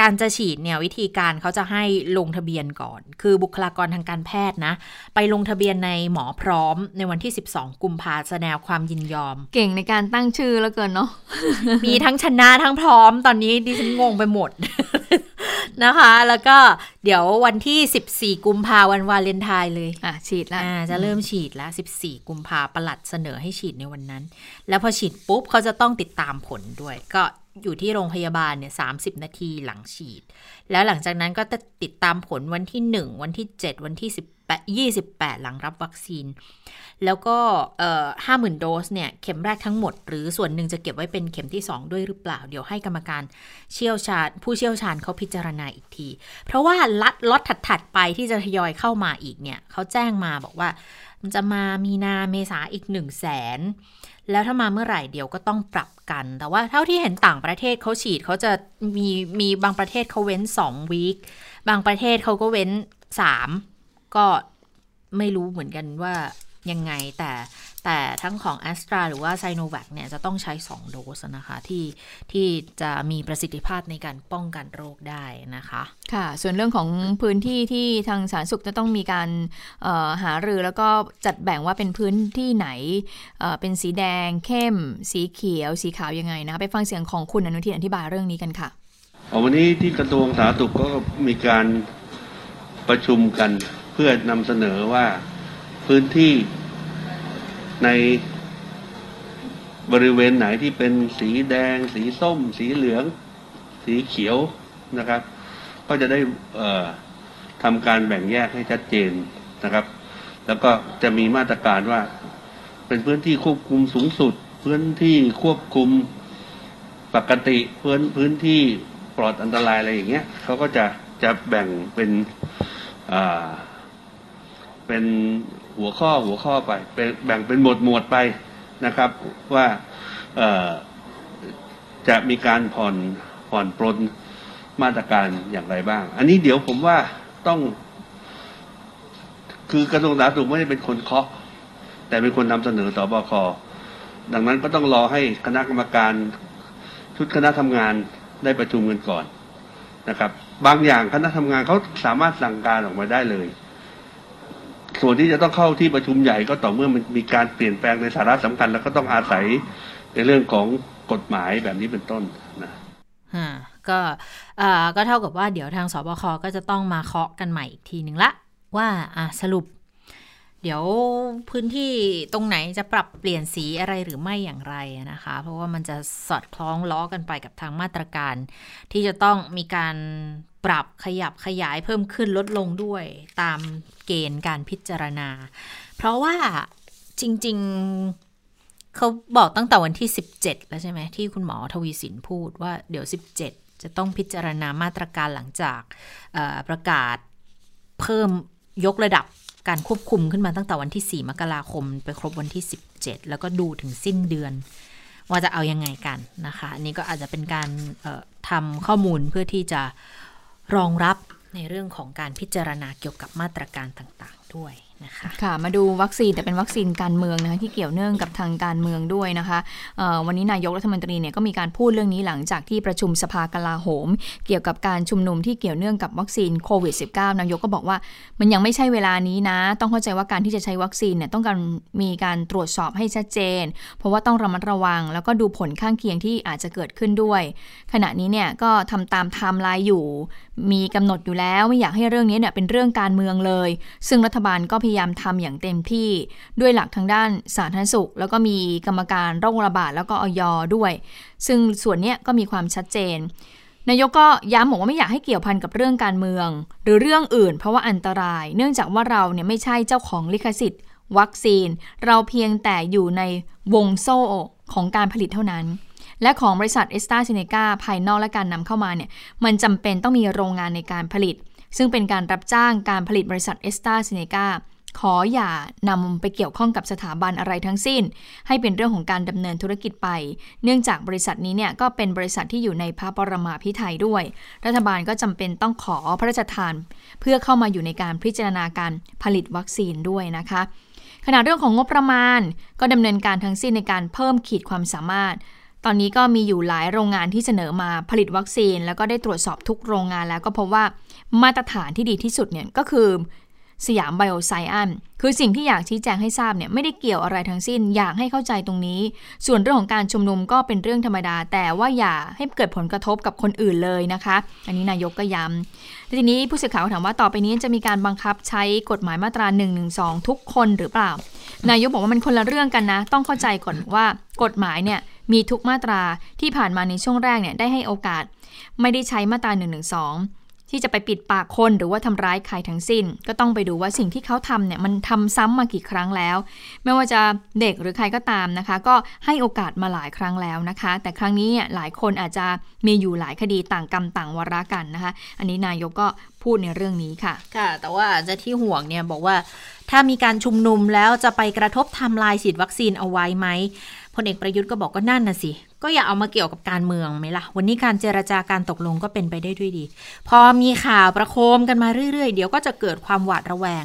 การจะฉีดเนี่ยวิธีการเขาจะให้ลงทะเบียนก่อน คือบุคลากรทางการแพทย์นะ ไปลงทะเบียนในหมอพร้อมในวันที่ 12 กุมภาแสดงความยินยอม เก่งในการตั้งชื่อแล้วเกินเนาะมีทั้งชนะทั้งพร้อม ตอนนี้ดิฉันงงไปหมด นะคะ แล้วก็เดี๋ยววันที่ 14 กุมภาวันวาเลนไทน์เลยอะฉีดแล้วจะเริ่มฉีดแล้ว 14 กุมภาประหลัดเสนอให้ฉีดในวันนั้น แล้วพอฉีดปุ๊บเขาจะต้องติดตามผลด้วย ก็อยู่ที่โรงพยาบาลเนี่ยสานาทีหลังฉีด แล้วหลังจากนั้นก็จะติดตามผลวันที่ 1 วันที่ 7 วันที่18 28 หลังรับวัคซีน แล้วก็ห้าหมื่นโดสเนี่ย เข็มแรกทั้งหมด หรือส่วนหนึ่งจะเก็บไว้เป็นเข็มที่ 2 ด้วยหรือเปล่า เดี๋ยวให้กรรมการเชี่ยวชาญ ผู้เชี่ยวชาญเขาพิจารณาอีกที เพราะว่าลัดล็อตถัดๆไปที่จะทยอยเข้ามาอีกเนี่ยเขาแจ้งมาบอกว่ามันจะมามีนาเมษาอีก1 0 0 0 0แสนแล้วถ้ามาเมื่อไหร่เดี๋ยวก็ต้องปรับกัน แต่ว่าเท่าที่เห็นต่างประเทศเขาฉีดเขาจะมีมีบางประเทศเขาเว้น2วีคบางประเทศเขาก็เว้น 3 ก็ไม่รู้เหมือนกันว่ายังไงแต่แต่ทั้งของ a s t r a หรือว่า s i n o v a c เนี่ยจะต้องใช้ 2 โดสนะคะที่ที่จะมีประสิทธิภาพในการป้องกันโรคได้นะคะ ค่ะ ส่วนเรื่องของพื้นที่ที่ทางสาธารณสุขจะต้องมีการหารือแล้วก็จัดแบ่งว่าเป็นพื้นที่ไหนเป็นสีแดง เข้ม สีเขียว สีขาวยังไงนะ ไปฟังเสียงของคุณอนุทินอธิบายเรื่องนี้กันค่ะวันนี้ที่กระทรวงสาธารณสุขก็มีการประชุมกัน เพื่อนำเสนอว่าพื้นที่ในบริเวณไหนที่เป็นสีแดง สีส้ม สีเหลือง สีเขียวนะครับ ก็จะได้ทำการแบ่งแยกให้ชัดเจนนะครับ แล้วก็จะมีมาตรการว่า เป็นพื้นที่ควบคุมสูงสุด พื้นที่ควบคุมปกติพื้นพื้นที่ปลอดอันตรายอะไรอย่างเงี้ยเขาก็จะจะแบ่งเป็นอ่า เป็นหัวข้อหัวข้อไปเป็นแบ่งเป็นหมวดหมวดไปนะครับ ว่าจะมีการผ่อนผ่อนปลนมาตรการอย่างไรบ้าง อันนี้เดี๋ยวผมว่าต้อง คือกระทรวงสาธารณสุขไม่ได้เป็นคนเคาะ แต่เป็นคนนำเสนอต่อบคดังนั้นก็ต้องรอให้คณะกรรมการชุดคณะทำงานได้ประชุมกันก่อนนะครับ บางอย่างคณะทำงานเขาสามารถสั่งการออกมาได้เลย ส่วนที่จะต้องเข้าที่ประชุมใหญ่ก็ต่อเมื่อมันมีการเปลี่ยนแปลงในสาระสำคัญ แล้วก็ต้องอาศัยในเรื่องของกฎหมายแบบนี้เป็นต้นนะก็ก็เท่ากับว่าเดี๋ยวทางสบคก็จะต้องมาเคาะกันใหม่อีกทีหนึ่งละว่าอ่าสรุป เดี๋ยวพื้นที่ตรงไหนจะปรับเปลี่ยนสีอะไรหรือไม่อย่างไรนะคะ เพราะว่ามันจะสอดคล้องล้อกันไปกับทางมาตรการ ที่จะต้องมีการปรับขยับขยายเพิ่มขึ้นลดลงด้วยตามเกณฑ์การพิจารณา เพราะว่าจริง ๆเขาบอกตั้งแต่วันที่ 17 แล้วใช่ไหมที่คุณหมอทวีสินพูดว่าเดี๋ยว 17 จะต้องพิจารณามาตรการหลังจากประกาศเพิ่มยกระดับ การควบคุมขึ้นมาตั้งแต่วันที่ 4 มกราคม ไปครบวันที่ 17 แล้วก็ดูถึงสิ้นเดือน ว่าจะเอายังไงกันนะคะอันนี้ก็อาจจะเป็นการทำข้อมูลเพื่อที่จะรองรับในเรื่องของการพิจารณาเกี่ยวกับมาตรการต่างๆ ด้วย นะคะค่ะมาดูวัคซีนแต่เป็นวัคซีนการเมืองนะคะที่เกี่ยวเนื่องกับทางการเมืองด้วยนะคะวันนี้นายกรัฐมนตรีเนี่ยก็มีการพูดเรื่องนี้หลังจากที่ประชุมสภากลาโหม เกี่ยวกับการชุมนุมที่เกี่ยวเนื่องกับวัคซีนโควิด -19 นายกก็บอกว่ามันยังไม่ใช่เวลานี้นะ ต้องเข้าใจว่าการที่จะใช้วัคซีนเนี่ยต้องการมีการตรวจสอบให้ชัดเจน เพราะว่าต้องระมัดระวัง แล้วก็ดูผลข้างเคียงที่อาจจะเกิดขึ้นด้วย ขณะนี้เนี่ยก็ทำตามไทม์ไลน์อยู่ มีกำหนดอยู่แล้วไม่อยากให้เรื่องนี้เนี่ยเป็นเรื่องการเมืองเลย ซึ่งรัฐบาลก็พยายามทำอย่างเต็มที่ด้วยหลักทางด้านสาธารณสุข แล้วก็มีกรรมการโรคระบาดแล้วก็อยด้วย ซึ่งส่วนนี้ก็มีความชัดเจน นายกก็ย้ำบอกว่าไม่อยากให้เกี่ยวพันกับเรื่องการเมือง หรือเรื่องอื่น เพราะว่าอันตราย เนื่องจากว่าเราเนี่ยไม่ใช่เจ้าของลิขสิทธิ์ วัคซีน เราเพียงแต่อยู่ในวงโซ่ของการผลิตเท่านั้นและของบริษัทเอสตาซิเนกาภายนอกและการนำเข้ามาเนี่ยมันจำเป็นต้องมีโรงงานในการผลิต ซึ่งเป็นการรับจ้างการผลิตบริษัทเอสตาซิเนกา ขออย่านำไปเกี่ยวข้องกับสถาบันอะไรทั้งสิ้น ให้เป็นเรื่องของการดำเนินธุรกิจไป เนื่องจากบริษัทนี้เนี่ยก็เป็นบริษัทที่อยู่ในพระปรมาภิไธยด้วย รัฐบาลก็จำเป็นต้องขอพระราชทาน เพื่อเข้ามาอยู่ในการพิจารณาการผลิตวัคซีนด้วยนะคะขณะเรื่องของงบประมาณ ก็ดำเนินการทั้งสิ้นในการเพิ่มขีดความสามารถ ตอนนี้ก็มีอยู่หลายโรงงานที่เสนอมาผลิตวัคซีน แล้วก็ได้ตรวจสอบทุกโรงงานแล้วก็พบว่ามาตรฐานที่ดีที่สุดเนี่ยก็คือ สยามไบโอไซอันคือสิ่งที่อยากชี้แจงให้ทราบเนี่ยไม่ได้เกี่ยวอะไรทั้งสิ้น อยากให้เข้าใจตรงนี้ ส่วนเรื่องของการชุมนุมก็เป็นเรื่องธรรมดา แต่ว่าอย่าให้เกิดผลกระทบกับคนอื่นเลยนะคะ อันนี้นายกก็ย้ำทีนี้ผู้สื่อข่าวถามว่าต่อไปนี้จะมีการบังคับใช้กฎหมายมาตรา1นึทุกคนหรือเปล่า นายกบอกว่ามันคนละเรื่องกันนะ ต้องเข้าใจก่อนว่ากฎหมายเนี่ยมีทุกมาตราที่ผ่านมาในช่วงแรกเนี่ยได้ให้โอกาส ไม่ได้ใช้มาตรา1นึ ที่จะไปปิดปากคนหรือว่าทำร้ายใครทั้งสิ้น ก็ต้องไปดูว่าสิ่งที่เขาทำเนี่ยมันทำซ้ำมากี่ครั้งแล้ว ไม่ว่าจะเด็กหรือใครก็ตามนะคะ ก็ให้โอกาสมาหลายครั้งแล้วนะคะ แต่ครั้งนี้เนี่ยหลายคนอาจจะมีอยู่หลายคดีต่างกรรมต่างวาระกันนะคะ อันนี้นายกก็พูดในเรื่องนี้ค่ะ ค่ะ แต่ว่าจะที่ห่วงเนี่ยบอกว่า ถ้ามีการชุมนุมแล้วจะไปกระทบทำลายฉีดวัคซีนเอาไว้ไหมพลเอกประยุทธ์ก็บอกก็นั่นน่ะสิ ก็อย่าเอามาเกี่ยวกับการเมืองไหมล่ะ วันนี้การเจรจาการตกลงก็เป็นไปได้ด้วยดี พอมีข่าวประโคมกันมาเรื่อยๆ เดี๋ยวก็จะเกิดความหวาดระแวง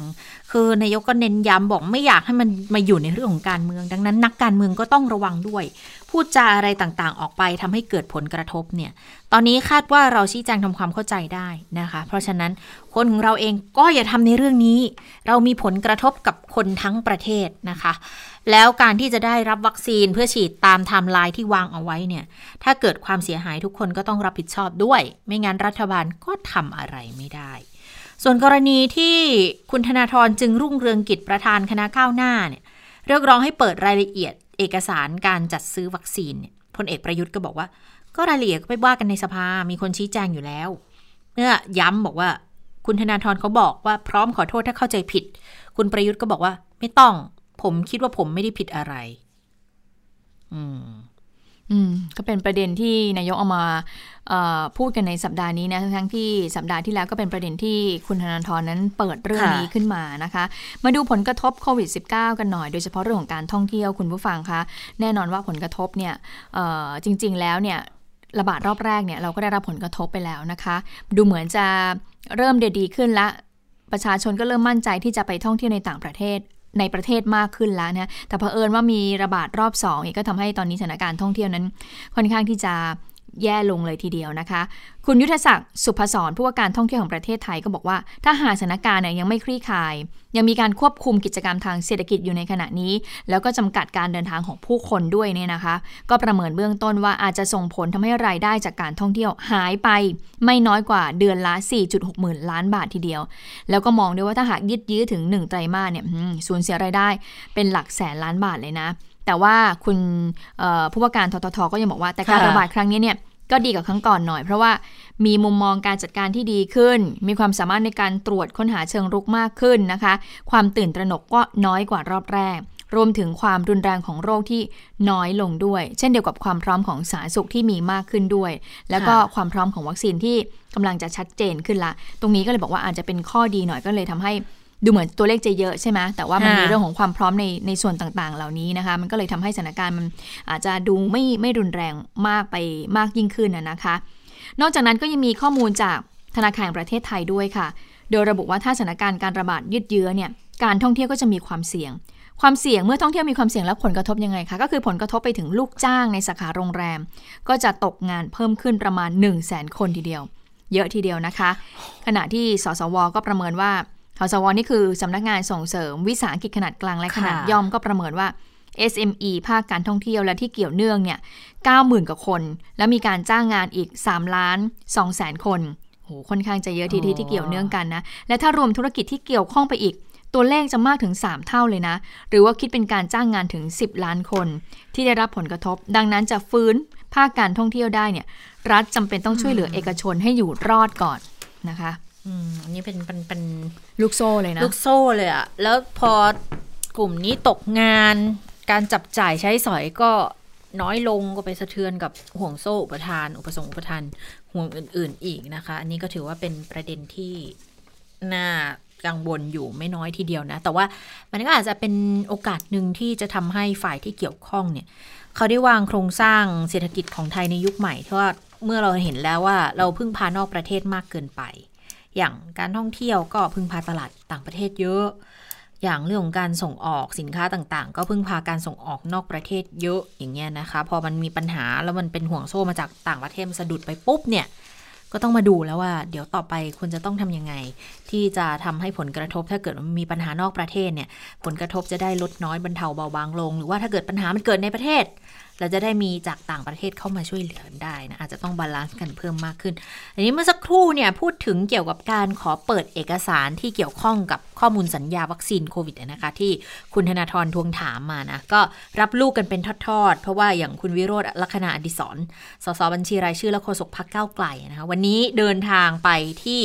คือนายกก็เน้นย้ำบอกไม่อยากให้มันมาอยู่ในเรื่องของการเมือง ดังนั้น นักการเมืองก็ต้องระวังด้วย พูดจาอะไรต่างๆ ออกไปทำให้เกิดผลกระทบเนี่ย ตอนนี้คาดว่าเราชี้แจงทำความเข้าใจได้นะคะ เพราะฉะนั้นคนของเราเองก็อย่าทำในเรื่องนี้ เรามีผลกระทบกับคนทั้งประเทศนะคะ แล้วการที่จะได้รับวัคซีนเพื่อฉีดตามไทม์ไลน์ที่วางเอาไว้เนี่ย ถ้าเกิดความเสียหายทุกคนก็ต้องรับผิดชอบด้วย ไม่งั้นรัฐบาลก็ทำอะไรไม่ได้ ส่วนกรณีที่คุณธนาธรจึงรุ่งเรืองกิจประธานคณะก้าวหน้าเนี่ยเรียกร้องให้เปิดรายละเอียดเอกสารการจัดซื้อวัคซีนเนี่ยพลเอกประยุทธ์ก็บอกว่า ก็รายละเอียดก็ไปว่ากันในสภา มีคนชี้แจงอยู่แล้ว เมื่อย้ำบอกว่า คุณธนาธรเขาบอกว่าพร้อมขอโทษถ้าเข้าใจผิด คุณประยุทธ์ก็บอกว่า ไม่ต้อง ผมคิดว่าผมไม่ได้ผิดอะไร อืม อืม ก็เป็นประเด็นที่นายกเอามาพูดกันในสัปดาห์นี้นะทั้งที่สัปดาห์ที่แล้วก็เป็นประเด็นที่คุณธนาธรนั้นเปิดเรื่องนี้ขึ้นมานะคะ มาดูผลกระทบโควิด -19 กันหน่อย โดยเฉพาะเรื่องของการท่องเที่ยวคุณผู้ฟังคะแน่นอนว่าผลกระทบเนี่ยจริง ๆ แล้วเนี่ยระบาดรอบแรกเนี่ยเราก็ได้รับผลกระทบไปแล้วนะคะ ดูเหมือนจะเริ่มเดีขึ้นละประชาชนก็เริ่มมั่นใจที่จะไปท่องเที่ยวในต่างประเทศ ในประเทศมากขึ้นแล้วนะแต่เผอิญว่ามีระบาดรอบ2องก็ทำให้ตอนนี้สถานการณ์ท่องเที่ยวนั้น ค่อนข้างที่จะ แย่ลงเลยทีเดียวนะคะ คุณยุทธศักดิ์สุภศรผู้ว่าการท่องเที่ยวของประเทศไทยก็บอกว่า ถ้าหากสถานการณ์เนี่ยยังไม่คลี่คลาย ยังมีการควบคุมกิจกรรมทางเศรษฐกิจอยู่ในขณะนี้ แล้วก็จำกัดการเดินทางของผู้คนด้วยเนี่ยนะคะ ก็ประเมินเบื้องต้นว่าอาจจะส่งผลทำให้รายได้จากการท่องเที่ยวหายไป ไม่น้อยกว่าเดือนละ 4.6 หมื่นล้านบาททีเดียว แล้วก็มองด้วยว่าถ้าหากยืดยื้อถึง1ไตรมาสเนี่ยสูญเสียรายได้เป็นหลักแสนล้านบาทเลยนะ แต่ว่าคุณผู้ว่าการทททก็ยังบอกว่า แต่การระบาดครั้งนี้เนี่ยก็ดีกว่าครั้งก่อนหน่อย เพราะว่ามีมุมมองการจัดการที่ดีขึ้น มีความสามารถในการตรวจค้นหาเชิงรุกมากขึ้นนะคะ ความตื่นตระหนกก็น้อยกว่ารอบแรก รวมถึงความรุนแรงของโรคที่น้อยลงด้วย เช่นเดียวกับความพร้อมของสาธารณสุขที่มีมากขึ้นด้วย แล้วก็ความพร้อมของวัคซีนที่กำลังจะชัดเจนขึ้นละ ตรงนี้ก็เลยบอกว่าอาจจะเป็นข้อดีหน่อยก็เลยทำให้ ดูเหมือนตัวเลขจะเยอะใช่ไหมแต่ว่ามันมีเรื่องของความพร้อมในในส่วนต่างๆ เหล่านี้นะคะ มันก็เลยทำให้สถานการณ์มันอาจจะดูไม่ไม่รุนแรงมากไปมากยิ่งขึ้นนะคะ นอกจากนั้นก็ยังมีข้อมูลจากธนาคารประเทศไทยด้วยค่ะ โดยระบุว่าถ้าสถานการณ์การระบาดยืดเยื้อเนี่ยการท่องเที่ยวก็จะมีความเสี่ยง ความเสี่ยงเมื่อท่องเที่ยวมีความเสี่ยงแล้วผลกระทบยังไงคะ ก็คือผลกระทบไปถึงลูกจ้างในสาขาโรงแรม ก็จะตกงานเพิ่มขึ้นประมาณ 1 0 0 0 0แสนคนทีเดียว เยอะทีเดียวนะคะ ขณะที่สสว ก็ประเมินว่า สสวนี่คือสำนักงานส่งเสริมวิสาหกิจขนาดกลางและขนาดย่อมก็ประเมินว่า SME ภาคการท่องเที่ยวและที่เกี่ยวเนื่องเนี่ย90,000 กว่าคน แล้วมีการจ้างงานอีก3ล้าน2แสนคนโหค่อนข้างจะเยอะทีทีที่เกี่ยวเนื่องกันนะ และถ้ารวมธุรกิจที่เกี่ยวข้องไปอีก ตัวเลขจะมากถึง 3 เท่าเลยนะ หรือว่าคิดเป็นการจ้างงานถึง 10 ล้านคน ที่ได้รับผลกระทบ ดังนั้นจะฟื้นภาคการท่องเที่ยวได้เนี่ย รัฐจำเป็นต้องช่วยเหลือเอกชนให้อยู่รอดก่อนนะคะ อืมอันนี้เป็นเป็นเป็นลูกโซ่เลยนะ ลูกโซ่เลยอะแล้วพอกลุ่มนี้ตกงานการจับจ่ายใช้สอยก็น้อยลงก็ไปสะเทือนกับห่วงโซ่อุปทาน อุปสงค์อุปทานห่วงอื่น ๆ อีกนะคะ อันนี้ก็ถือว่าเป็นประเด็นที่น่ากังวลอยู่ไม่น้อยทีเดียวนะ แต่ว่ามันก็อาจจะเป็นโอกาสหนึ่งที่จะทำให้ฝ่ายที่เกี่ยวข้องเนี่ย เขาได้วางโครงสร้างเศรษฐกิจของไทยในยุคใหม่เพราะว่าเมื่อเราเห็นแล้วว่าเราพึ่งพานอกประเทศมากเกินไป อย่างการท่องเที่ยวก็พึ่งพาตลาดต่างประเทศเยอะ อย่างเรื่องของการส่งออกสินค้าต่างๆ ก็พึ่งพาการส่งออกนอกประเทศเยอะอย่างเงี้ยนะคะ พอมันมีปัญหาแล้วมันเป็นห่วงโซ่มาจากต่างประเทศสะดุดไปปุ๊บเนี่ยก็ต้องมาดูแล้วว่า เดี๋ยวต่อไปคุณจะต้องทำยังไง ที่จะทำให้ผลกระทบถ้าเกิดมันมีปัญหานอกประเทศเนี่ย ผลกระทบจะได้ลดน้อยบรรเทาเบาบางลง หรือว่าถ้าเกิดปัญหามันเกิดในประเทศ เราจะได้มีจากต่างประเทศเข้ามาช่วยเหลือได้นะอาจจะต้อง balance กันเพิ่มมากขึ้น อันนี้เมื่อสักครู่เนี่ยพูดถึงเกี่ยวกับการขอเปิดเอกสารที่เกี่ยวข้องกับข้อมูลสัญญาวัคซีนโควิดนะคะที่คุณธนาธรทวงถามมานะก็รับลูกกันเป็นทอดๆ เพราะว่าอย่างคุณวิโรจน์ ลักขณาอดิศรสส.บัญชีรายชื่อและโฆษกพรรคก้าวไกลนะคะวันนี้เดินทางไปที่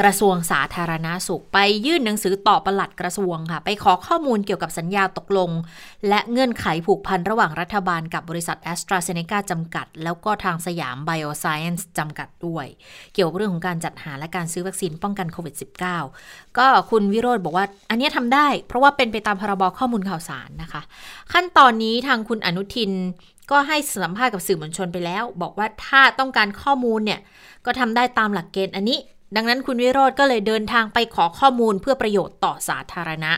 กระทรวงสาธารณสุข ไปยื่นหนังสือต่อปลัดกระทรวงค่ะ ไปขอข้อมูลเกี่ยวกับสัญญาตกลง และเงื่อนไขผูกพันระหว่างรัฐบาลกับบริษัทแอสตราเซเนกาจำกัด แล้วก็ทางสยามไบโอไซเอนซ์จำกัดด้วย เกี่ยวกับเรื่องของการจัดหาและการซื้อวัคซีนป้องกันโควิด -19 ก็คุณวิโรธบอกว่าอันนี้ทำได้ เพราะว่าเป็นไปตามพรบข้อมูลข่าวสารนะคะ ขั้นตอนนี้ทางคุณอนุทินก็ให้สัมภาษณ์กับสื่อมวลชนไปแล้ว บอกว่าถ้าต้องการข้อมูลเนี่ยก็ทำได้ตามหลักเกณฑ์อันนี้ ดังนั้นคุณวิโรธก็เลยเดินทางไปขอข้อมูลเพื่อประโยชน์ต่อสาธารณะ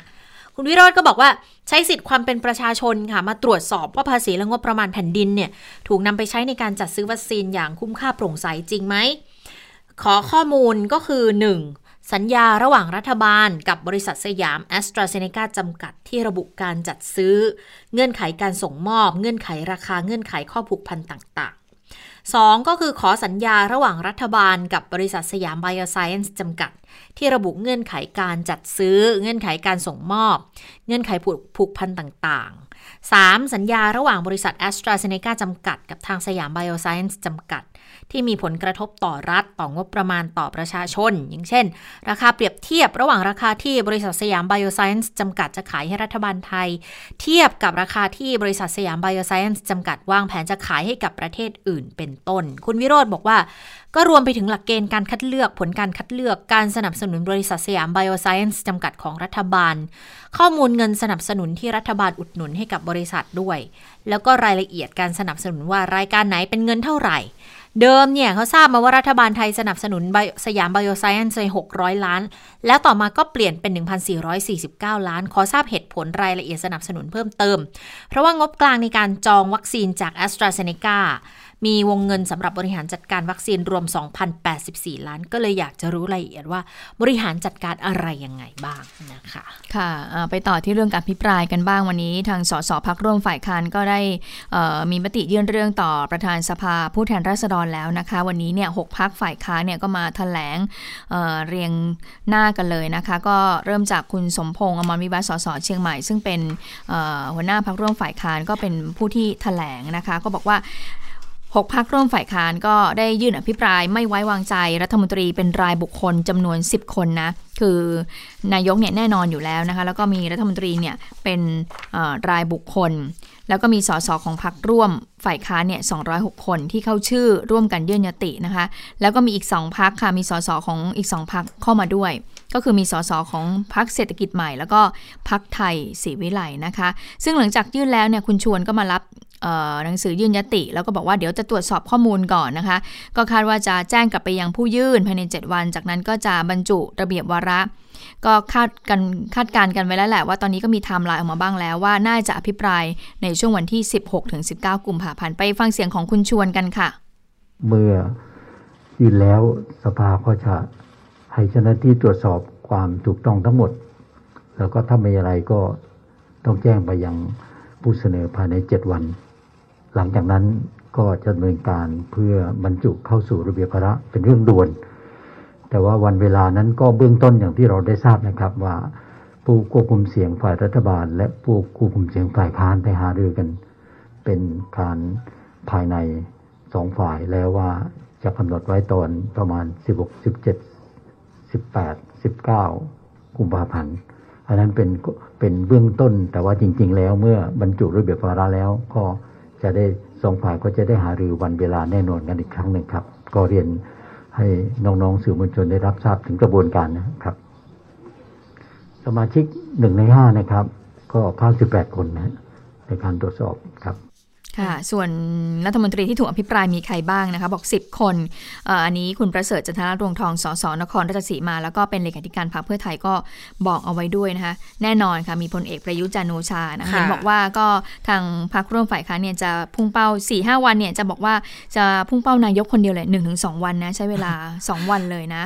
คุณวิโรธก็บอกว่าใช้สิทธิ์ความเป็นประชาชนค่ะ มาตรวจสอบว่าภาษีและงบประมาณแผ่นดินเนี่ยถูกนำไปใช้ในการจัดซื้อวัคซีนอย่างคุ้มค่าโปร่งใสจริงไหม ขอข้อมูลก็คือ 1. สัญญาระหว่างรัฐบาลกับบริษัทสยามแอสตราเซเนกาจำกัดที่ระบุการจัดซื้อ เงื่อนไขการส่งมอบ เงื่อนไขราคาเงื่อนไขข้อผูกพันต่าง 2 ก็คือขอสัญญาระหว่างรัฐบาลกับบริษัทสยามไบโอไซเอนซ์จำกัด ที่ระบุเงื่อนไขการจัดซื้อ เงื่อนไขการส่งมอบ เงื่อนไขผูกพันต่างๆ 3. สัญญาระหว่างบริษัทแอสตราเซเนกาจำกัด กับทางสยามไบโอไซเอนซ์จำกัด ที่มีผลกระทบต่อรัฐต่องบประมาณต่อประชาชน อย่างเช่น ราคาเปรียบเทียบระหว่างราคาที่บริษัทสยามไบโอไซเอนซ์จำกัดจะขายให้รัฐบาลไทย เทียบกับราคาที่บริษัทสยามไบโอไซเอนซ์จำกัดวางแผนจะขายให้กับประเทศอื่นเป็นต้น คุณวิโรจน์บอกว่า ก็รวมไปถึงหลักเกณฑ์การคัดเลือกผลการคัดเลือกการสนับสนุนบริษัทสยามไบโอไซเอนซ์จำกัดของรัฐบาล ข้อมูลเงินสนับสนุนที่รัฐบาลอุดหนุนให้กับบริษัทด้วย แล้วก็รายละเอียดการสนับสนุนว่ารายการไหนเป็นเงินเท่าไหร่ เดิมเนี่ยเขาทราบมาว่ารัฐบาลไทยสนับสนุนสยามไบโอไซเอนซ์600 ล้าน แล้วต่อมาก็เปลี่ยนเป็น 1,449 ล้าน ขอทราบเหตุผลรายละเอียดสนับสนุนเพิ่มเติม เพราะว่างบกลางในการจองวัคซีนจากแอสตราเซเนกา มีวงเงินสำหรับบริหารจัดการวัคซีนรวม 2,084 ล้าน ก็เลยอยากจะรู้รายละเอียดว่าบริหารจัดการอะไรยังไงบ้างนะคะ ค่ะ ไปต่อที่เรื่องการพิปรายกันบ้างวันนี้ ทางสสพักร่วมฝ่ายค้านก็ได้มีมติยื่นเรื่องต่อประธานสภาผู้แทนราษฎรแล้วนะคะ วันนี้เนี่ยหกพักฝ่ายค้านเนี่ยก็มาถแถลงเเรียงหน้ากันเลยนะคะ ก็เริ่มจากคุณสมพงษ์อมรวิวัฒสสเชียงใหม่ ซึ่งเป็นหัวหน้าพักร่วมฝ่ายค้านก็เป็นผู้ที่ถแถลงนะคะ ก็บอกว่า 6พักร่วมฝ่ายค้านก็ได้ยื่นอภิปรายไม่ไว้วางใจรัฐมนตรีเป็นรายบุคคลจำนวน 10 คนนะ คือนายกเนี่ยแน่นอนอยู่แล้วนะคะ แล้วก็มีรัฐมนตรีเนี่ยเป็นรายบุคคล แล้วก็มีสสของพักร่วมฝ่ายค้านเนี่ย 206 คนที่เข้าชื่อร่วมกันยื่นยตินะคะ แล้วก็มีอีก 2พักค่ะ มีสสของอีก 2พักเข้ามาด้วยก็คือมีสสของพักเศรษฐกิจใหม่ แล้วก็พักไทยศรีวิไลนะคะ ซึ่งหลังจากยื่นแล้วเนี่ยคุณชวนก็มารับ หนังสือยื่นยติ แล้วก็บอกว่าเดี๋ยวจะตรวจสอบข้อมูลก่อนนะคะ ก็คาดว่าจะแจ้งกลับไปยังผู้ยื่นภายใน 7 วัน จากนั้นก็จะบรรจุระเบียบวาระ ก็คาดกันคาดการกันไว้แล้วแหละว่าตอนนี้ก็มีไทม์ไลน์ออกมาบ้างแล้วว่าน่าจะอภิปรายในช่วงวันที่ 16-19 กุมภาพันธ์ไปฟังเสียงของคุณชวนกันค่ะ เมื่อยื่นแล้วสภาก็จะให้เจ้าหน้าที่ตรวจสอบความถูกต้องทั้งหมด แล้วก็ถ้าไม่อะไรก็ต้องแจ้งไปยังผู้เสนอภายใน 7 วัน หลังจากนั้นก็จะดำเนินการเพื่อบรรจุเข้าสู่ระเบียบภาระเป็นเรื่องด่วน แต่ว่าวันเวลานั้นก็เบื้องต้นอย่างที่เราได้ทราบนะครับว่าผู้ควบคุมเสียงฝ่ายรัฐบาล และผู้ควบคุมเสียงฝ่ายค้านไปหารือกัน เป็นการภายในสองฝ่ายแล้วว่าจะกำหนดไว้ตอนประมาณ 16 17 18 19 กุมภาพันธ์อันนั้นเป็นเป็นเบื้องต้นแต่ว่าจริง ๆ แล้วเมื่อบรรจุระเบียบภาระแล้วก็ จะได้สองฝ่ายก็จะได้หารือวันเวลาแน่นอนกันอีกครั้งหนึ่งครับ ก็เรียนให้น้องๆสื่อมวลชนได้รับทราบถึงกระบวนการนะครับ สมาชิกหนึ่งในห้านะครับ ก็ภาคสิบแปดคนนะในการตรวจสอบครับ ค่ะ ส่วนรัฐมนตรีที่ถูกอภิปรายมีใครบ้างนะคะ บอก 10 คนเอ่ออันนี้คุณประเสริฐจันทรดวงทองสสนครราชสีมา แล้วก็เป็นเลขาธิการพรรคเพื่อไทยก็บอกเอาไว้ด้วยนะคะ แน่นอนค่ะมีพลเอกประยุทธ์จันทร์โอชานะคะค่ะเห็นบอกว่าก็ทางพรรคร่วมฝ่ายค้านเนี่ยจะพุ่งเป้า4-5วันเนี่ยจะบอกว่าจะพุ่งเป้านายกคนเดียวเลย1-2วันนะใช้เวลา 2 วันเลยนะ